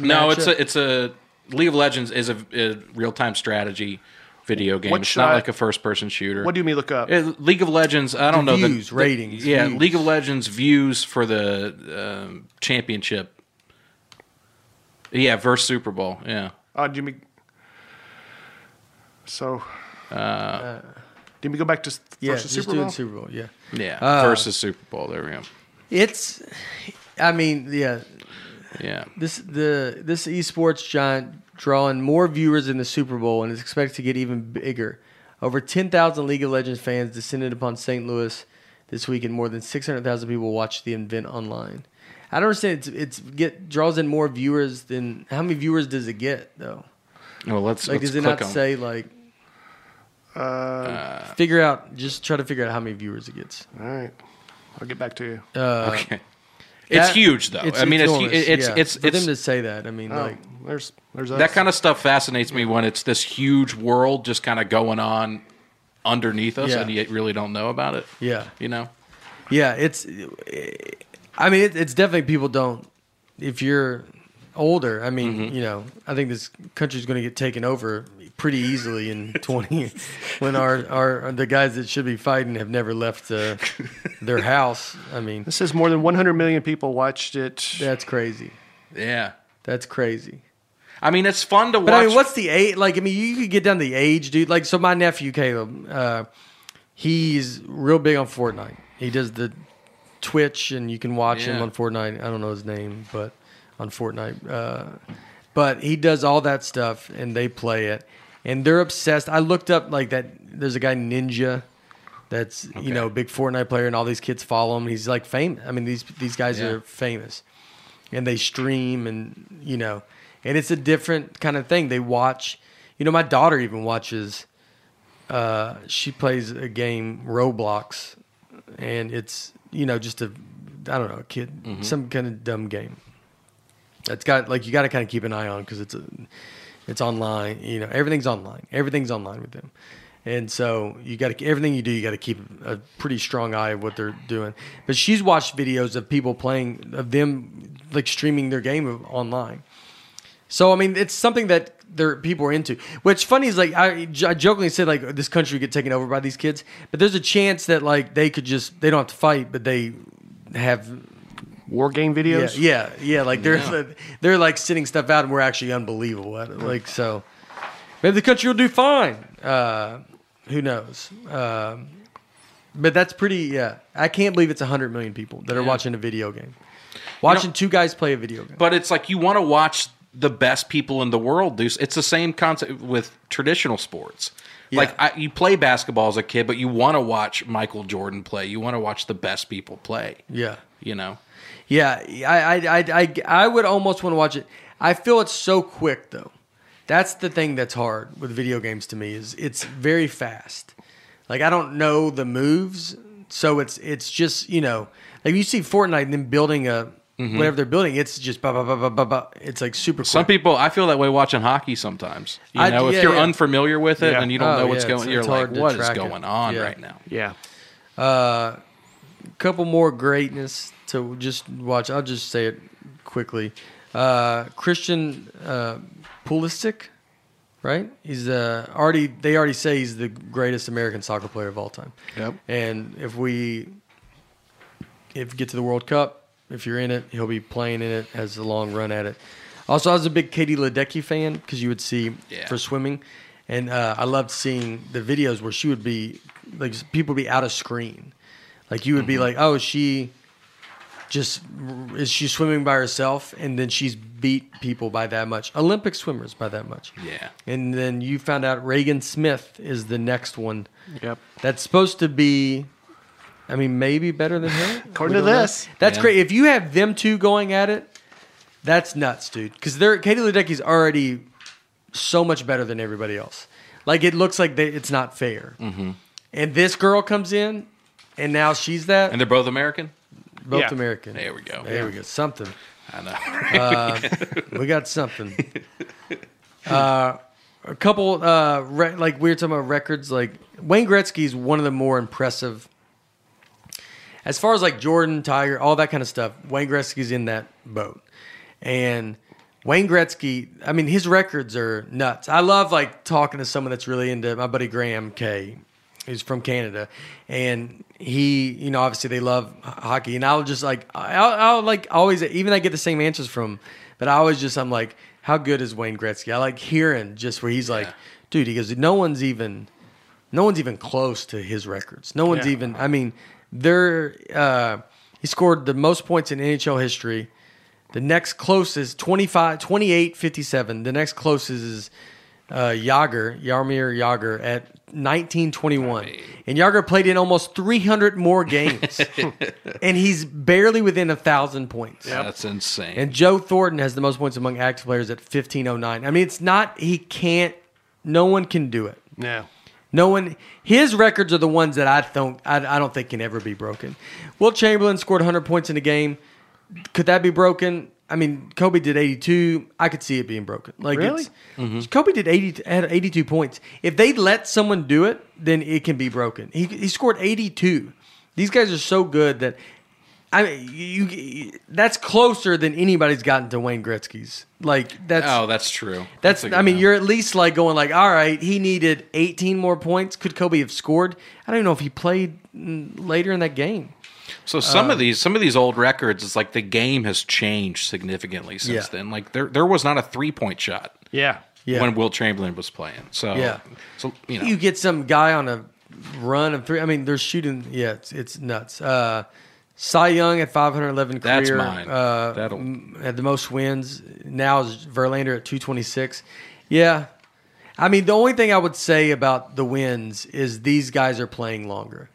No, it's matchup? a it's a League of Legends is a, a real time strategy video game. What it's not I- like a first person shooter. What do you mean look up? Uh, League of Legends, I don't know the- views, the- ratings, Yeah, views. League of Legends views for the um, championship. Yeah, versus Super Bowl. Yeah, Oh, do you mean? So, uh, do you go back to s- Yeah, versus just Super doing Bowl? Super Bowl. Yeah. yeah, Uh, versus Super Bowl. There we go. It's, I mean, yeah, Yeah, this the this esports giant drawing more viewers in the Super Bowl and is expected to get even bigger. Over 10,000 League of Legends fans descended upon St. Louis this week, and more than 600,000 people watched the event online. I don't understand. It's, it's get draws in more viewers than how many viewers does it get though? well let's Like, let's does it click not on. say like Uh, figure out? Just try to figure out how many viewers it gets. all right, I'll get back to you. Uh, okay, it's that- huge though. I mean, it's hu- enormous, it's yeah. it's for it's them to say that. I mean, Oh, like there's there's that kind of stuff fascinates me when it's this huge world just kind of going on underneath us, Yeah. and you really don't know about it. yeah. You know. Yeah, it's. I mean, it, it's definitely people don't. If you're older, I mean, Mm-hmm. you know, I think this country's going to get taken over pretty easily in 20 when our, our the guys that should be fighting have never left uh, their house. I mean, This says more than 100 million people watched it. that's crazy. Yeah. That's crazy. I mean, it's fun to watch. But I mean, what's the age? Like, I mean, you could get down to the age, dude. Like, so my nephew Caleb, uh, he's real big on Fortnite. He does the Twitch, and you can watch him on Fortnite. I don't know his name, but on Fortnite. Uh, but he does all that stuff, and they play it, and they're obsessed. I looked up like that. There's a guy Ninja. That's you know a big Fortnite player, and all these kids follow him. He's like famous. I mean, these these guys Yeah. are famous, and they stream, and you know, and it's a different kind of thing. They watch. You know, my daughter even watches. Uh, she plays a game Roblox, and it's you know just a I don't know a kid some kind of dumb game. It's got like you got to kind of keep an eye on because it's a it's online. You know, everything's online. Everything's online with them. And so you got to everything you do, you got to keep a pretty strong eye of what they're doing. But she's watched videos of people playing of them like streaming their game online. So I mean, it's something that there people are into. What's funny is like I jokingly said like this country would get taken over by these kids, but there's a chance that like they could just they don't have to fight, but they have War game videos. yeah yeah like they're they're like sending stuff out and we're actually unbelievable at it. Like so, maybe the country will do fine. Uh, who knows? Um, but that's pretty. Yeah, I can't believe it's hundred million people that are Yeah. watching a video game, watching two guys play a video game. but it's like you want to watch the best people in the world do. It's the same concept with traditional sports. Like I, you play basketball as a kid, but you want to watch Michael Jordan play. You want to watch the best people play. Yeah. You know. Yeah, I, I, I, I, I would almost want to watch it. I feel it's so quick though. That's the thing that's hard with video games to me is it's very fast. Like I don't know the moves, so it's it's just you know like you see Fortnite and then building a whatever they're building. It's just ba ba ba ba ba ba. It's like super. Quick. Some people, I feel that way watching hockey sometimes. You I- know, yeah, if you're yeah. unfamiliar with it Yeah. and you don't Oh, know what's yeah, going, it's- you're it's like, what is track it. going on Yeah. right now? Yeah. Uh, couple more greatness to just watch. I'll just say it quickly. Uh, Christian uh, Pulisic, right? He's uh, already. They already say he's the greatest American soccer player of all time. Yep. And if we, if we get to the World Cup, if you're in it, he'll be playing in it. Has a long run at it. Also, I was a big Katie Ledecky fan because you would see Yeah. for swimming, and uh, I loved seeing the videos where she would be like people would be out of screen, like you would be like, oh, she just is she swimming by herself, and then she's beat people by that much, Olympic swimmers by that much. Yeah. And then you found out Regan Smith is the next one Yep. that's supposed to be, I mean, maybe better than her. According to don't know. this. That's Yeah. great. If you have them two going at it, that's nuts, dude. Because they're Katie Ledecky's already so much better than everybody else. Like it looks like they, it's not fair. Mm-hmm. And this girl comes in, and now she's that. And they're both American? Both Yeah. American. There we go. There we go. Something. I know. We got something. Uh, a couple, uh, re- like we were talking about records. Like Wayne Gretzky's one of the more impressive. As far as like Jordan, Tiger, all that kind of stuff, Wayne Gretzky's in that boat. And Wayne Gretzky, I mean, his records are nuts. I love like talking to someone that's really into my buddy Graham K, who's from Canada, and he, you know, obviously they love hockey, and I'll just like, I'll, I'll like always, even I get the same answers from, but I always just, I'm like, how good is Wayne Gretzky? I like hearing just where he's like, Yeah. dude, he goes, no one's even, no one's even close to his records. No one's Yeah. even. I mean, they're. Uh, he scored the most points in NHL history. The next closest 25, 28, 57. The next closest is uh, Jagr, Jaromir Jagr at 1921. And Jagr played in almost 300 more games. and he's barely within a thousand points. That's insane. And Joe Thornton has the most points among active players at 1509. I mean, it's not, he can't, no one can do it. Yeah. No one. His records are the ones that I don't. I, I don't think can ever be broken. Wilt Chamberlain scored 100 points in a game. Could that be broken? I mean, Kobe did 82. I could see it being broken. Like, Really? it's, Kobe did 80. Had 82 points. If they let someone do it, then it can be broken. He he scored 82. These guys are so good that. I mean, you, you that's closer than anybody's gotten to Wayne Gretzky's. Like that's oh, that's true. that's, a good I mean, one. you're at least like going like, all right, he needed 18 more points. Could Kobe have scored? I don't even know if he played mm, later in that game. So some Um, of these, some of these old records, it's like the game has changed significantly since Yeah. then. Like there, there was not a three point shot Yeah. Yeah. when Wilt Chamberlain was playing. So Yeah. so you know, You get some guy on a run of three. I mean, they're shooting. Yeah, it's, it's nuts. Uh, Cy Young at 511 career. That's mine. Uh, That'll- m- had the most wins. Now is Verlander at 226. Yeah. I mean, the only thing I would say about the wins is these guys are playing longer.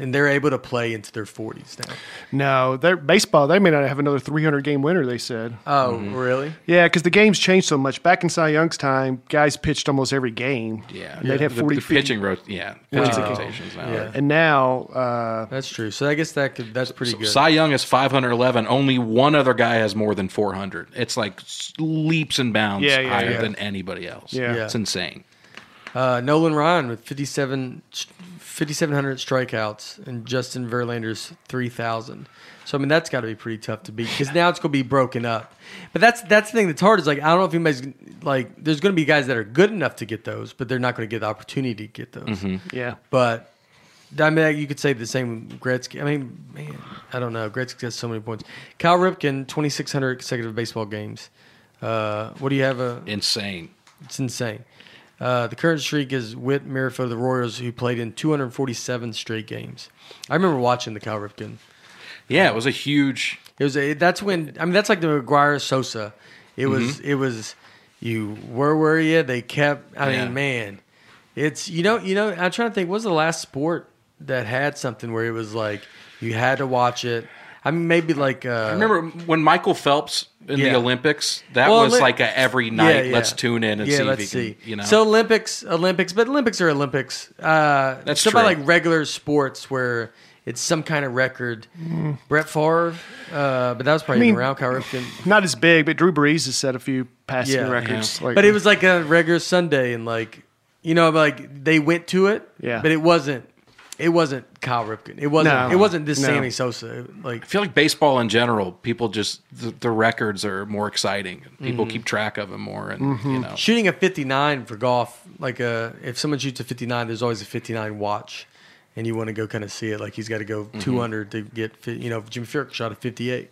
And they're able to play into their 40s now. No, they're baseball. They may not have another 300 game winner. They said. Oh, Mm-hmm. really? Yeah, because the game's changed so much. Back in Cy Young's time, guys pitched almost every game. yeah, And they'd have 40 the feet. pitching rot, yeah, pitching Wow. rotations now. Yeah. And now, uh, That's true. So I guess that could that's pretty good. Cy Young is 511. Only one other guy has more than 400. It's like leaps and bounds Yeah, yeah, higher yeah. than anybody else. Yeah. Yeah. it's insane. Uh, Nolan Ryan with 57 5,700 strikeouts and Justin Verlander's 3,000. So I mean that's got to be pretty tough to beat because now it's going to be broken up. But that's that's the thing that's hard is like I don't know if anybody's like there's going to be guys that are good enough to get those, but they're not going to get the opportunity to get those. yeah. But I mean, you could say the same with Gretzky. I mean, man, I don't know. Gretzky has so many points. Cal Ripken, 2,600 consecutive baseball games. Uh, what do you have? A, Insane. it's insane. Uh, the current streak is Whit Merrifield of the Royals, who played in 247 straight games. I remember watching the Cal Ripken. Yeah, it was a huge. It was a, that's when I mean that's like the McGwire Sosa. It was it was you where were you? They kept. I Yeah. mean, man, it's you know you know I'm trying to think. What was the last sport that had something where it was like you had to watch it? I mean, maybe like uh, Remember when Michael Phelps in Yeah. the Olympics? That Well, was li- like a every night. Yeah, yeah. Let's tune in and yeah, see let's if he see. can. You know, So Olympics, Olympics, but Olympics are Olympics. Uh, That's so about like regular sports where it's some kind of record. Brett Favre, uh, but that was probably I mean- around Cal Ripken. Not as big, but Drew Brees has set a few passing Yeah. records. Like, But it was like a regular Sunday, and like you know, like they went to it. Yeah. But it wasn't. It wasn't Cal Ripken. It wasn't. No. it wasn't this No. Sammy Sosa. Like I feel like baseball in general, people just the, the records are more exciting. People Mm-hmm. keep track of them more, and you know, shooting a 59 for golf. Like uh if someone shoots a 59, there's always a 59 watch, and you want to go kind of see it. Like he's got to go Mm-hmm. 200 to get. You know, Jimmy Furyk shot a 58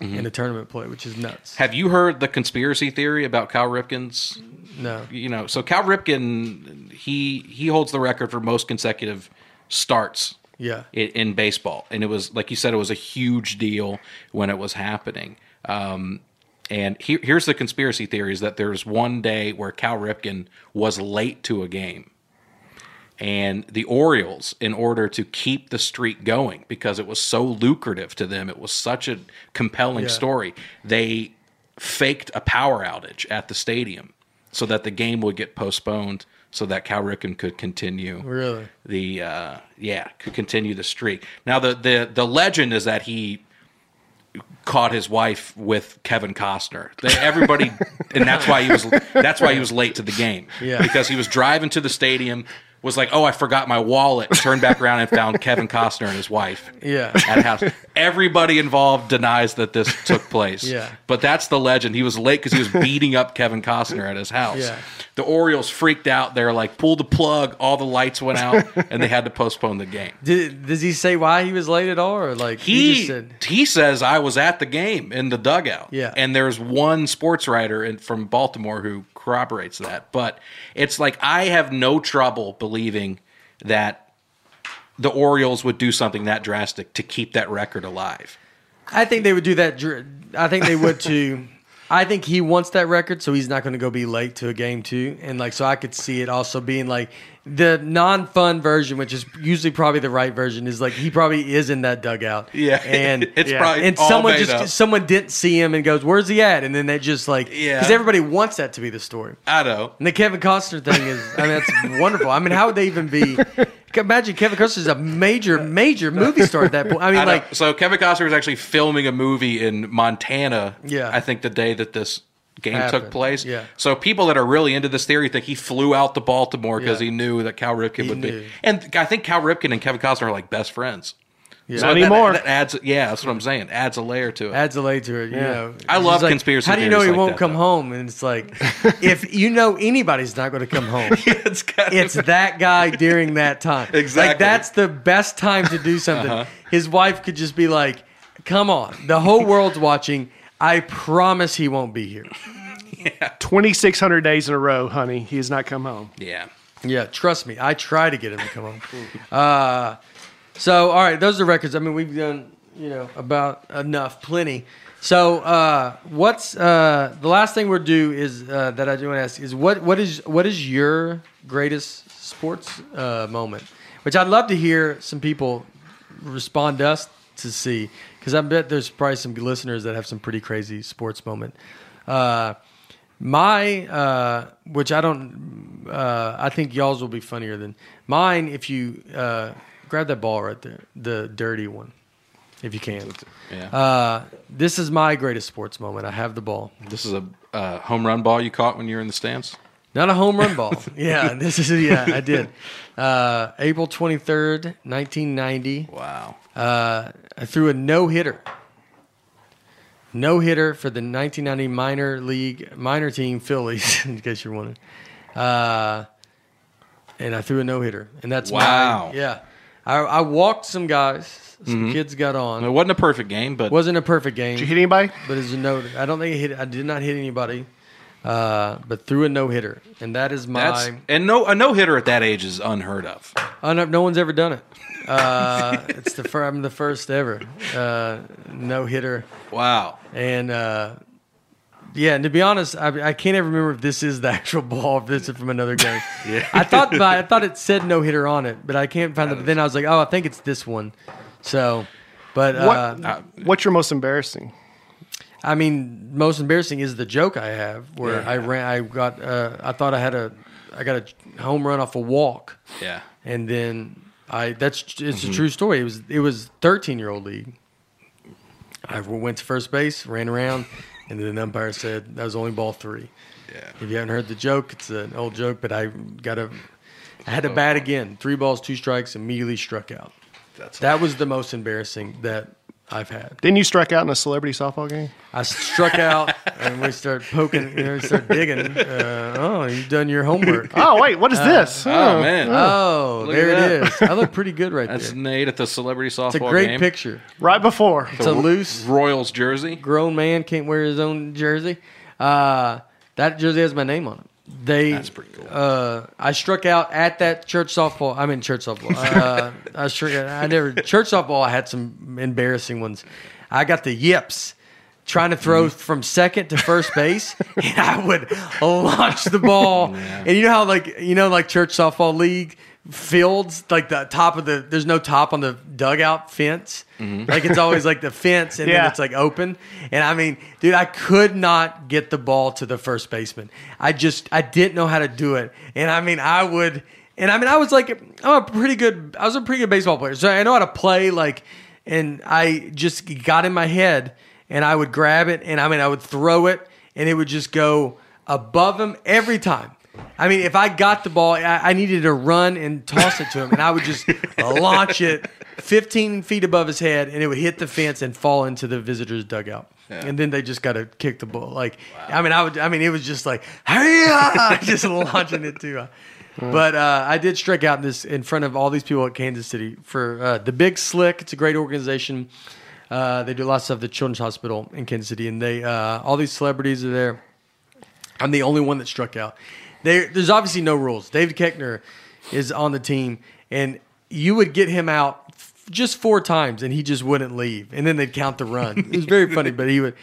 Mm-hmm. in a tournament play, which is nuts. have you heard the conspiracy theory about Cal Ripken's? No. You know, so Cal Ripken, he he holds the record for most consecutive starts Yeah. in, baseball, and it was like you said, it was a huge deal when it was happening. Um, and here, here's the conspiracy theory: is that there's one day where Cal Ripken was late to a game, and the Orioles, in order to keep the streak going, because it was so lucrative to them, it was such a compelling Yeah. story. They faked a power outage at the stadium so that the game would get postponed, so that Cal Ripken could continue Really? the uh, yeah could continue the streak. Now the the the legend is that he caught his wife with Kevin Costner. They, everybody, and that's why he was that's why he was late to the game. Yeah. because he was driving to the stadium. Was like, oh, I forgot my wallet. Turned back around and found Kevin Costner and his wife Yeah. at a house. Everybody involved denies that this took place. Yeah. But that's the legend. He was late because he was beating up Kevin Costner at his house. Yeah. The Orioles freaked out. They're like, pull the plug. All the lights went out, and they had to postpone the game. Did, does he say why he was late at all, or like He just said? he says I was at the game in the dugout. Yeah. and there's one sports writer in, from Baltimore who corroborates that. But it's like I have no trouble believing that the Orioles would do something that drastic to keep that record alive. I think they would do that. I think they would too. I think he wants that record, so he's not going to go be late to a game too. And like, so I could see it also being like the non-fun version, which is usually probably the right version, is like he probably is in that dugout. Yeah, and it's Yeah. probably and all someone made just up. someone didn't see him and goes, "Where's he at?" And then they just like, Yeah. because everybody wants that to be the story. I know. And the Kevin Costner thing is, I mean, that's wonderful. I mean, how would they even be? Imagine Kevin Costner is a major, major movie star at that point. I mean, I know. like, so Kevin Costner was actually filming a movie in Montana. Yeah. I think the day that this game Happened. took place. Yeah. So people that are really into this theory think he flew out to Baltimore because Yeah. he knew that Cal Ripken would knew. be. And I think Cal Ripken and Kevin Costner are like best friends. Yeah. So Not that- anymore. That, adds, yeah, that's what I'm saying. Adds a layer to it. adds a layer to it. You Yeah. know, I It's love like, conspiracy How do you know theories he like won't that, come though. home? And it's like, if you know anybody's not going to come home, it's kind of- it's that guy during that time. Exactly. Like that's the best time to do something. Uh-huh. His wife could just be like, "Come on, the whole world's watching. I promise he won't be here." 2,600 days in a row, honey. He has not come home. yeah. Yeah, trust me. I try to get him to come home. Uh, so, all right, those are records. I mean, we've done, you know, about enough, plenty. So, uh, what's uh, the last thing we'll do is uh, that I do want to ask is what what is what is your greatest sports uh, moment? Which I'd love to hear some people respond to us to see because I bet there's probably some listeners that have some pretty crazy sports moment. Uh, my, uh, which I don't, uh, I think y'all's will be funnier than mine. If you uh, grab that ball right there, the dirty one, if you can. Yeah. Uh, this is my greatest sports moment. I have the ball. this is a uh, home run ball you caught when you were in the stands. Not a home run ball. yeah, this is yeah, I did. Uh, April twenty third, nineteen ninety. Wow. Uh, I threw a no hitter. No hitter for the 1990 minor league minor team Phillies, in case you're wondering. Uh, and I threw a no hitter, and that's Wow. My, yeah, I, I walked some guys. Some kids got on. It wasn't a perfect game, but wasn't a perfect game, Did you hit anybody? but as a no, I don't think I hit. I did not hit anybody, uh, but threw a no hitter, and that is that's my. and no a no hitter at that age is unheard of. Oh, no, no one's ever done it. Uh, it's the fir- I'm the first ever uh, no hitter. Wow. And uh, yeah, and to be honest, I, I can't even remember if this is the actual ball, if this is from another game. Yeah. I thought I thought it said no hitter on it, but I can't find it. But then I was like, oh, I think it's this one. So But What, uh, what's your most embarrassing? I mean, most embarrassing is the joke I have where Yeah. I ran. I got. Uh, I thought I had a. I got a home run off a walk, Yeah. and then I. That's it's Mm-hmm. a true story. It was it was thirteen year old league. I went to first base, ran around, and then the umpire said that was only ball three. Yeah. If you haven't heard the joke, it's an old joke, but I got a. I had to oh, bat again. Three balls, two strikes, immediately struck out. That's That was the most embarrassing that I've had. Didn't you strike out in a celebrity softball game? I struck out and we start poking, you know, we start digging. Uh, oh, you've done your homework. Oh wait, what is this? Oh man. Oh, Look there at it I look pretty good right there. That's there. Nate at the celebrity softball It's a great game. picture. Right before. It's a loose, Royals jersey. grown man can't wear his own jersey. Uh, that jersey has my name on it. They. That's pretty cool. Uh, I struck out at that church softball. I mean church softball. Uh, I struck. I never church softball. I had some embarrassing ones. I got the yips. Trying to throw from second to first base, and I would launch the ball. And you know how, like, you know, like church softball league fields, like the top of the, there's no top on the dugout fence. Mm-hmm. Like it's always like the fence, and then it's like open. And I mean, dude, I could not get the ball to the first baseman. I just I didn't know how to do it. And I mean, I would and I mean, I was like I'm a pretty good I was a pretty good baseball player. So I know how to play like and I just got in my head and I would grab it and I mean, I would throw it and it would just go above him every time. I mean, if I got the ball, I, I needed to run and toss it to him, and I would just launch it 15 feet above his head, and it would hit the fence and fall into the visitor's dugout. And then they just got to kick the ball. Like, I mean, I would. I mean, it was just like, hey, just launching it too. But uh, I did strike out in this in front of all these people at Kansas City for uh, the Big Slick. It's a great organization. Uh, they do lots of stuff at the Children's Hospital in Kansas City, and they uh, all these celebrities are there. I'm the only one that struck out. There, there's obviously no rules. David Koechner is on the team, and you would get him out f- just four times, and he just wouldn't leave. And then they'd count the run. It was very funny, but he would.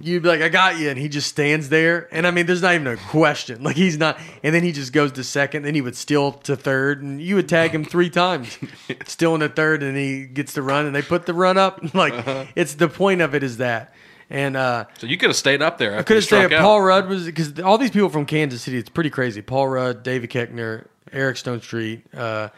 You'd be like, "I got you," and he just stands there. And I mean, there's not even a question. Like he's not. And then he just goes to second. Then he would steal to third, and you would tag him three times, still in the third, and he gets the run, and they put the run up. Like uh-huh. it's the point of it is that. And uh, So you could have stayed up there. After could have stayed. out. Paul Rudd was because all these people from Kansas City. It's pretty crazy. Paul Rudd, David Koechner, Eric Stonestreet, uh,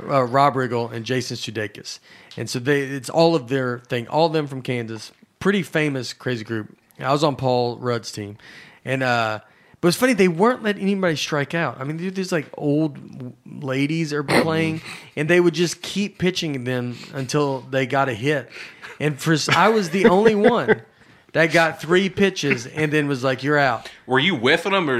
uh, Rob Riggle, and Jason Sudeikis. And so they, it's all of their thing. All of them from Kansas. Pretty famous, crazy group. I was on Paul Rudd's team, and uh, but it's funny they weren't letting anybody strike out. I mean, dude, these like old ladies are playing, and they would just keep pitching them until they got a hit. And for I was the only one that got three pitches and then was like, "You're out." Were you whiffing them or?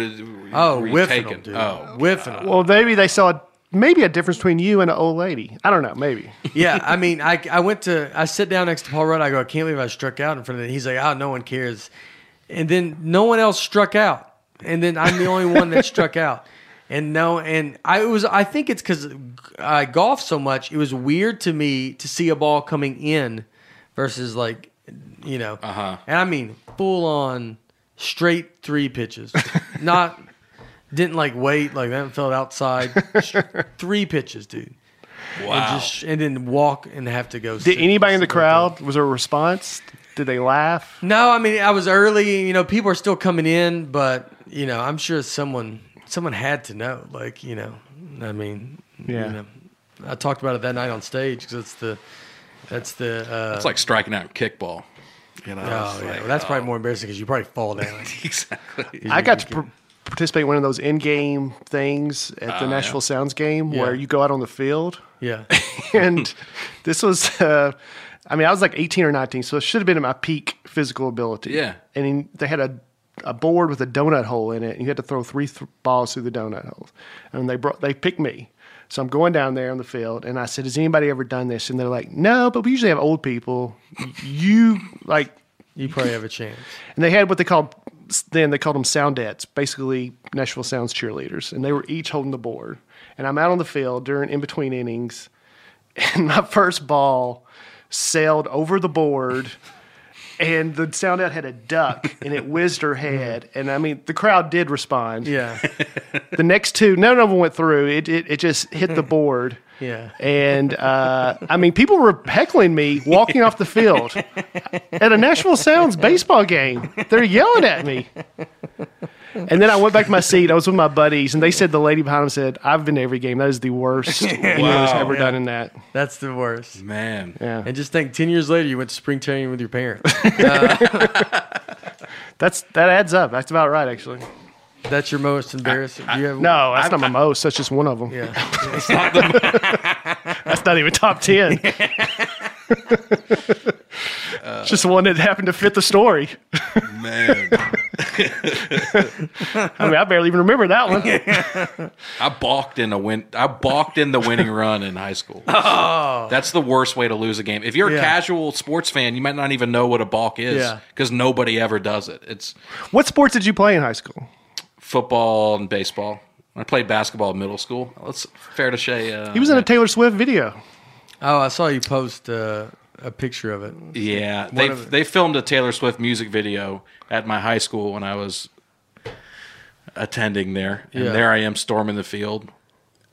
Oh, were you whiffing taking? them, dude. Oh, whiffing them. Well, maybe they saw maybe a difference between you and an old lady. I don't know. Maybe. yeah, I mean, I, I went to I sit down next to Paul Rudd. I go, I can't believe I struck out in front of him. He's like, oh, no one cares. And then no one else struck out, and then I'm the only one that struck out. And no, and I was I think it's because I uh, golf so much. It was weird to me to see a ball coming in versus like, you know, Uh-huh. and I mean full on straight three pitches, not. Didn't like wait like that felt outside. Three pitches, dude. wow. And just and then walk and have to go. Did sit- anybody in the sit right crowd? Was there a response? Did they laugh? No, I mean I was early. You know, people are still coming in, but you know, I'm sure someone someone had to know. Like you know, I mean, Yeah. You know, I talked about it that night on stage because it's the that's the. Uh, It's like striking out in kickball. You know, oh yeah, like, well, that's probably oh, more embarrassing because you probably fall down. exactly. I got to pr- participate in one of those in-game things at the Oh, yeah. Nashville Sounds game Yeah. where you go out on the field, yeah, and this was. Uh, I mean, I was like 18 or 19, so it should have been at my peak physical ability. Yeah. And in, they had a, a board with a donut hole in it, and you had to throw three th- balls through the donut hole. And they brought they picked me. So I'm going down there on the field, and I said, "Has anybody ever done this?" And they're like, "No, but we usually have old people. You like you probably have a chance. and they had what they called then they called them soundettes, basically Nashville Sounds cheerleaders, and they were each holding the board. And I'm out on the field during in between innings, and my first ball sailed over the board, and the sound out had a duck, and it whizzed her head. And I mean, the crowd did respond. Yeah, The next two, none of them went through. It it, it just hit the board. Yeah. And uh, I mean, people were heckling me walking off the field at a Nashville Sounds baseball game. They're yelling at me. And then I went back to my seat. I was with my buddies, and they said the lady behind them said, "I've been to every game. That is the worst anyone's Wow. ever done in that." That's the worst. Man. Yeah, And just think, ten years later, you went to spring training with your parents. that's that adds up. That's about right, actually. That's your most embarrassing. Do you have No, that's not my most. That's just one of them. Yeah. That's not even top ten. It's just one that happened to fit the story. Man. I mean, I barely even remember that one. I balked in a win. I balked in the winning run in high school. Oh. That's the worst way to lose a game. If you're a Yeah. casual sports fan, you might not even know what a balk is Yeah. because nobody ever does it. It's What sports did you play in high school? football and baseball. I played basketball in middle school. It's fair to say. Uh, He was in a Taylor Swift video. Oh, I saw you post uh, a picture of it. Yeah, they of- they filmed a Taylor Swift music video at my high school when I was attending there, and Yeah. there I am storming the field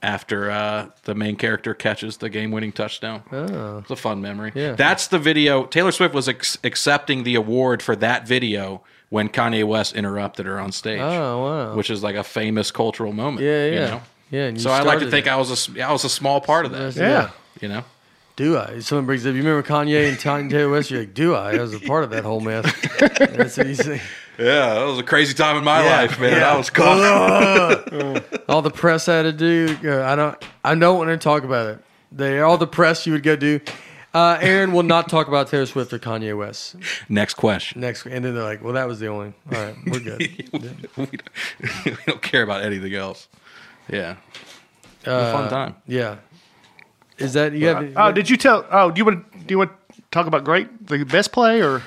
after uh, the main character catches the game-winning touchdown. Oh. It's a fun memory. Yeah. That's the video. Taylor Swift was ex- accepting the award for that video when Kanye West interrupted her on stage. Oh, wow. Which is like a famous cultural moment. Yeah, you yeah. know? Yeah. and you So I like to started think it. I was a s- I was a small part of that. Yeah. Yeah. You know. Do I? Someone brings up. You remember Kanye and Taylor West? You're like, do I? I was a part of that whole mess. That's what you say. Yeah, that was a crazy time in my Yeah, life, man. yeah. I was caught. All the press I had to do. uh, I don't. I don't want to talk about it. They all the press you would go do. Uh, Aaron will not talk about Taylor Swift or Kanye West Next question. next. And then they're like, "Well, that was the only." All right, we're good. we, don't, we don't care about anything else. Yeah. Uh, a fun time. Yeah. Is that you have? Oh, did you tell? Oh, do you want? Do you want to talk about great the best play or?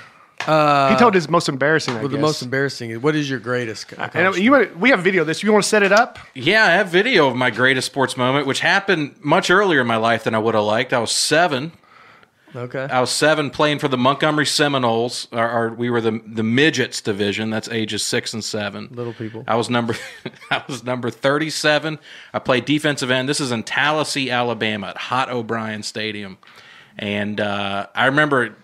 Uh, he told his most embarrassing. I well, the guess. most embarrassing. is- What is your greatest? And you want, we have video of this. You want to set it up? Yeah, I have video of my greatest sports moment, which happened much earlier in my life than I would have liked. I was seven. Okay. I was seven playing for the Montgomery Seminoles. Or, or we were the the midgets division. That's ages six and seven. Little people. I was number I was number thirty seven. I played defensive end. This is in Tallahassee, Alabama, at Hot O'Brien Stadium, and uh, I remember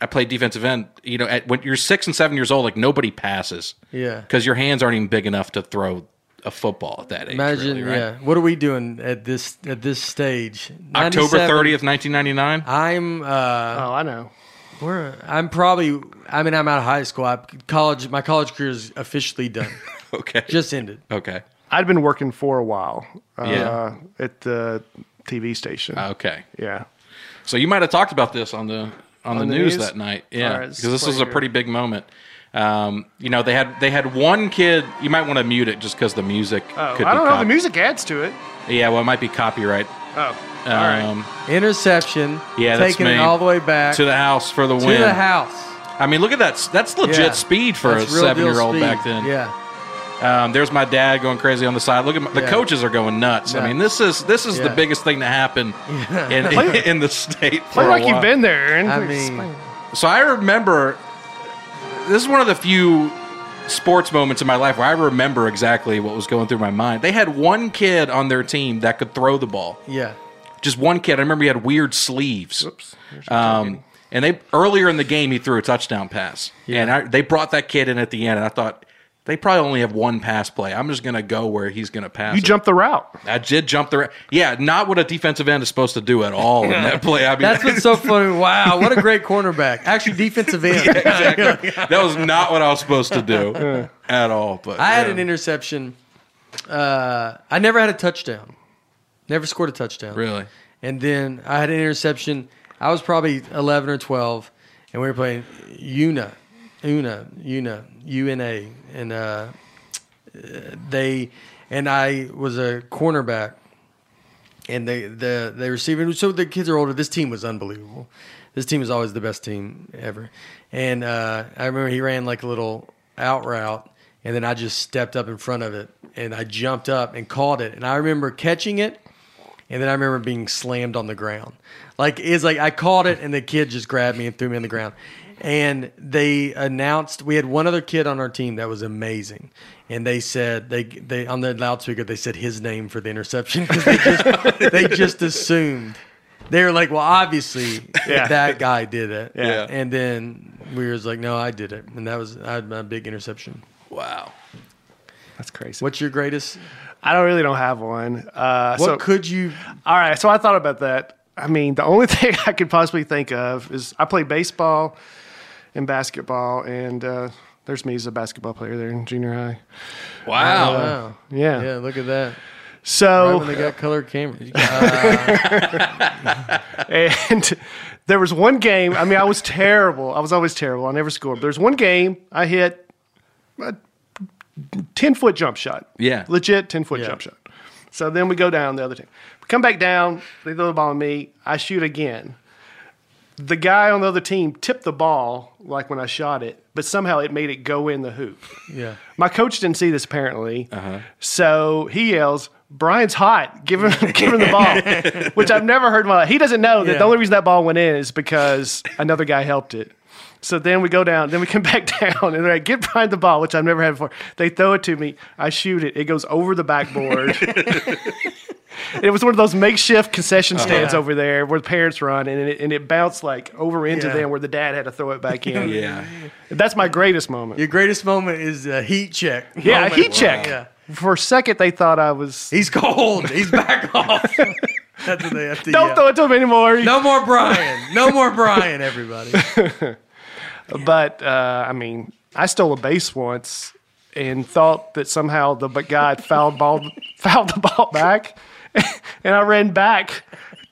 I played defensive end. You know, at, when you're six and seven years old, like nobody passes. Yeah. because your hands aren't even big enough to throw a football at that age. Imagine, really, right? yeah. What are we doing at this at this stage? October thirtieth, nineteen ninety nine. I'm uh, Oh, I know. where I'm probably. I mean, I'm out of high school. I, college. My college career is officially done. Okay, Just ended. okay, I'd been working for a while. Uh, Yeah. At the TV station. okay. yeah. So you might have talked about this on the on, the, the news, news? that night, yeah, because let's this was a pretty big moment. Um, you know, they had they had one kid. You might want to mute it just because the music Oh, could I don't know. cop- The music adds to it. Yeah, well, it might be copyright. Oh, all right. Um, Interception. Yeah, that's taking me. it all the way back to the house for the to win. To the house. I mean, look at that. That's legit Yeah. speed for That's a seven year old back then. Yeah. Um, there's my dad going crazy on the side. Look at my, the Yeah. coaches are going nuts. I mean, this is this is the biggest thing to happen in, in, in the state. For Play a like while. you've been there, Aaron. I mean, So I remember this is one of the few sports moments in my life where I remember exactly what was going through my mind. They had one kid on their team that could throw the ball. yeah. Just one kid. I remember he had weird sleeves. Um, and they earlier in the game he threw a touchdown pass. Yeah. and I, they brought that kid in at the end and I thought they probably only have one pass play. I'm just going to go where he's going to pass. you it. jumped the route. I did jump the. ra- Yeah, not what a defensive end is supposed to do at all in that play. I mean, That's what's so funny. Wow, what a great cornerback. Actually, defensive end. that was not what I was supposed to do at all. But I had yeah. an interception. Uh, I never had a touchdown. Never scored a touchdown. really. And then I had an interception. I was probably 11 or 12, and we were playing Una, Una, Una, UNA, and uh, they and I was a cornerback, and they the they receiving. So the kids are older. This team was unbelievable. This team is always the best team ever. And uh, I remember he ran like a little out route, and then I just stepped up in front of it, and I jumped up and caught it. And I remember catching it, and then I remember being slammed on the ground. Like it's like I caught it, and the kid just grabbed me and threw me on the ground. And they announced we had one other kid on our team that was amazing, and they said they they on the loudspeaker they said his name for the interception because they just they just assumed. They were like, well, obviously Yeah. that guy did it. Yeah. And then we was like, no, I did it. And that was I had my big interception. Wow. That's crazy. What's your greatest? I don't really don't have one. Uh, What so, could you? all right, so I thought about that. I mean, the only thing I could possibly think of is I played baseball and basketball, and uh, there's me as a basketball player there in junior high. Wow. Wow. Yeah. Yeah, look at that. Right So when they got color cameras. And there was one game. I mean, I was terrible. I was always terrible. I never scored. There's one game I hit a ten foot jump shot. Yeah. legit ten foot Yeah. jump shot. So then we go down the other team. We come back down. They throw the ball at me. I shoot again. The guy on the other team tipped the ball like when I shot it, but somehow it made it go in the hoop. yeah. My coach didn't see this apparently, Uh-huh. so he yells, "Brian's hot! Give him, give him the ball," which I've never heard. in My life. He doesn't know that Yeah. the only reason that ball went in is because another guy helped it. So then we go down, then we come back down, and they're like, "Get Brian the ball," which I've never had before. They throw it to me, I shoot it, it goes over the backboard. It was one of those makeshift concession stands Yeah. over there where the parents run, and it, and it bounced like over into Yeah. them where the dad had to throw it back in. Yeah. That's my greatest moment. Your greatest moment is a heat check. Yeah, moment. heat check. Yeah. For a second, they thought I was. He's cold. He's back off. That's what they have to Don't yell. throw it to him anymore. No more Brian. No more Brian, everybody. But uh, I mean, I stole a base once and thought that somehow the guy fouled ball, fouled the ball back, and I ran back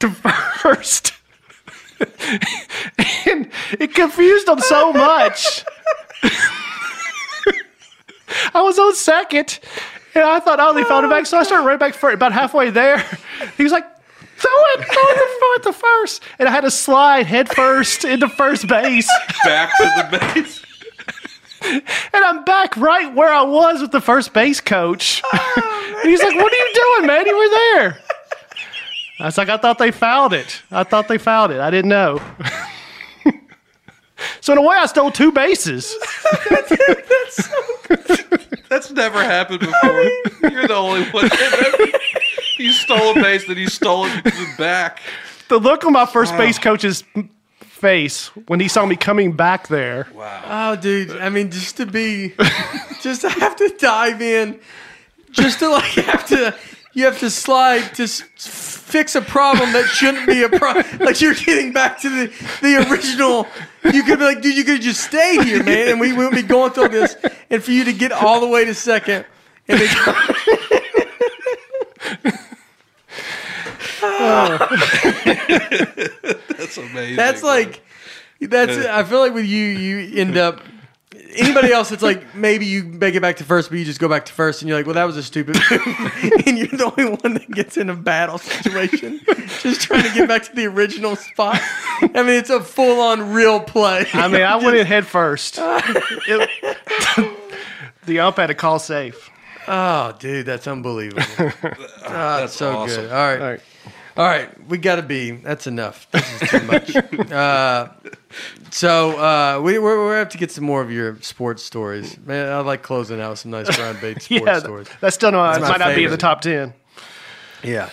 to first, and it confused them so much. I was on second, and I thought, oh, they fouled it back, so I started running back first. About halfway there, he was like. Throw it, throw it throw it to first. And I had to slide head first into first base. Back to the base. And I'm back right where I was with the first base coach. and he's like, What are you doing, man? You were there. I was like, I thought they fouled it. I thought they fouled it. I didn't know. so, in a way, I stole two bases. That's never happened before. You're the only one. that ever- You stole a base, then you stole it back. The look on my first base coach's face when he saw me coming back there. Wow. Oh, dude. I mean, just to be, just to have to dive in, just to like have to, you have to slide to s- fix a problem that shouldn't be a problem. Like you're getting back to the, the original. You could be like, dude, you could just stayed here, man, and we wouldn't be going through this. And for you to get all the way to second, and then That's amazing. That's like that's. I feel like with you, you end up. Anybody else, it's like maybe you make it back to first, but you just go back to first, and you're like, "Well, that was a stupid," move." and you're the only one that gets in a battle situation, just trying to get back to the original spot. I mean, it's a full-on real play. I mean, I went in head first. It- the ump had to call safe. oh, dude, that's unbelievable. Oh, that's so awesome. good. All right. All right. All right, we got to be. That's enough. This is too much. uh, so uh, we we're, we have to get some more of your sports stories. Man, I like closing out with some nice ground based sports Yeah, stories. that's still not, my might not be in the top 10. Yeah.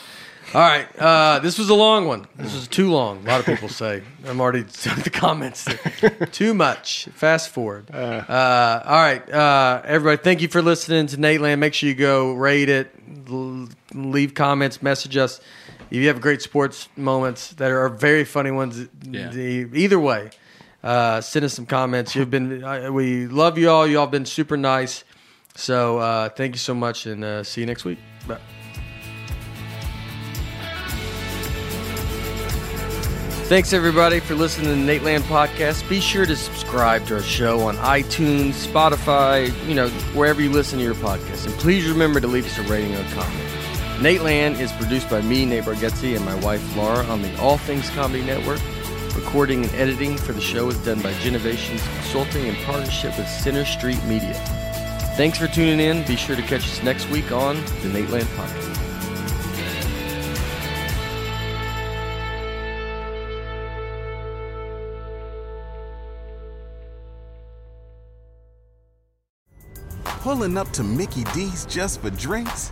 All right. Uh, this was a long one. This was too long. A lot of people say. I'm already the comments. too much. Fast forward. Uh, all right. Uh, everybody, thank you for listening to Nateland. Make sure you go rate it, leave comments, message us. If you have great sports moments that are very funny ones, Yeah. the, either way, uh, send us some comments. You've been, uh, we love you all. You all have been super nice. So uh, thank you so much, and uh, see you next week. Bye. Thanks everybody for listening to the Nateland podcast. Be sure to subscribe to our show on iTunes, Spotify, you know, wherever you listen to your podcast. And please remember to leave us a rating or a comment. Nateland is produced by me, Nate Bargatze, and my wife Laura on the All Things Comedy Network. Recording and editing for the show is done by Genovations Consulting in partnership with Center Street Media. Thanks for tuning in. Be sure to catch us next week on the Nateland Podcast. Pulling up to Mickey D's just for drinks?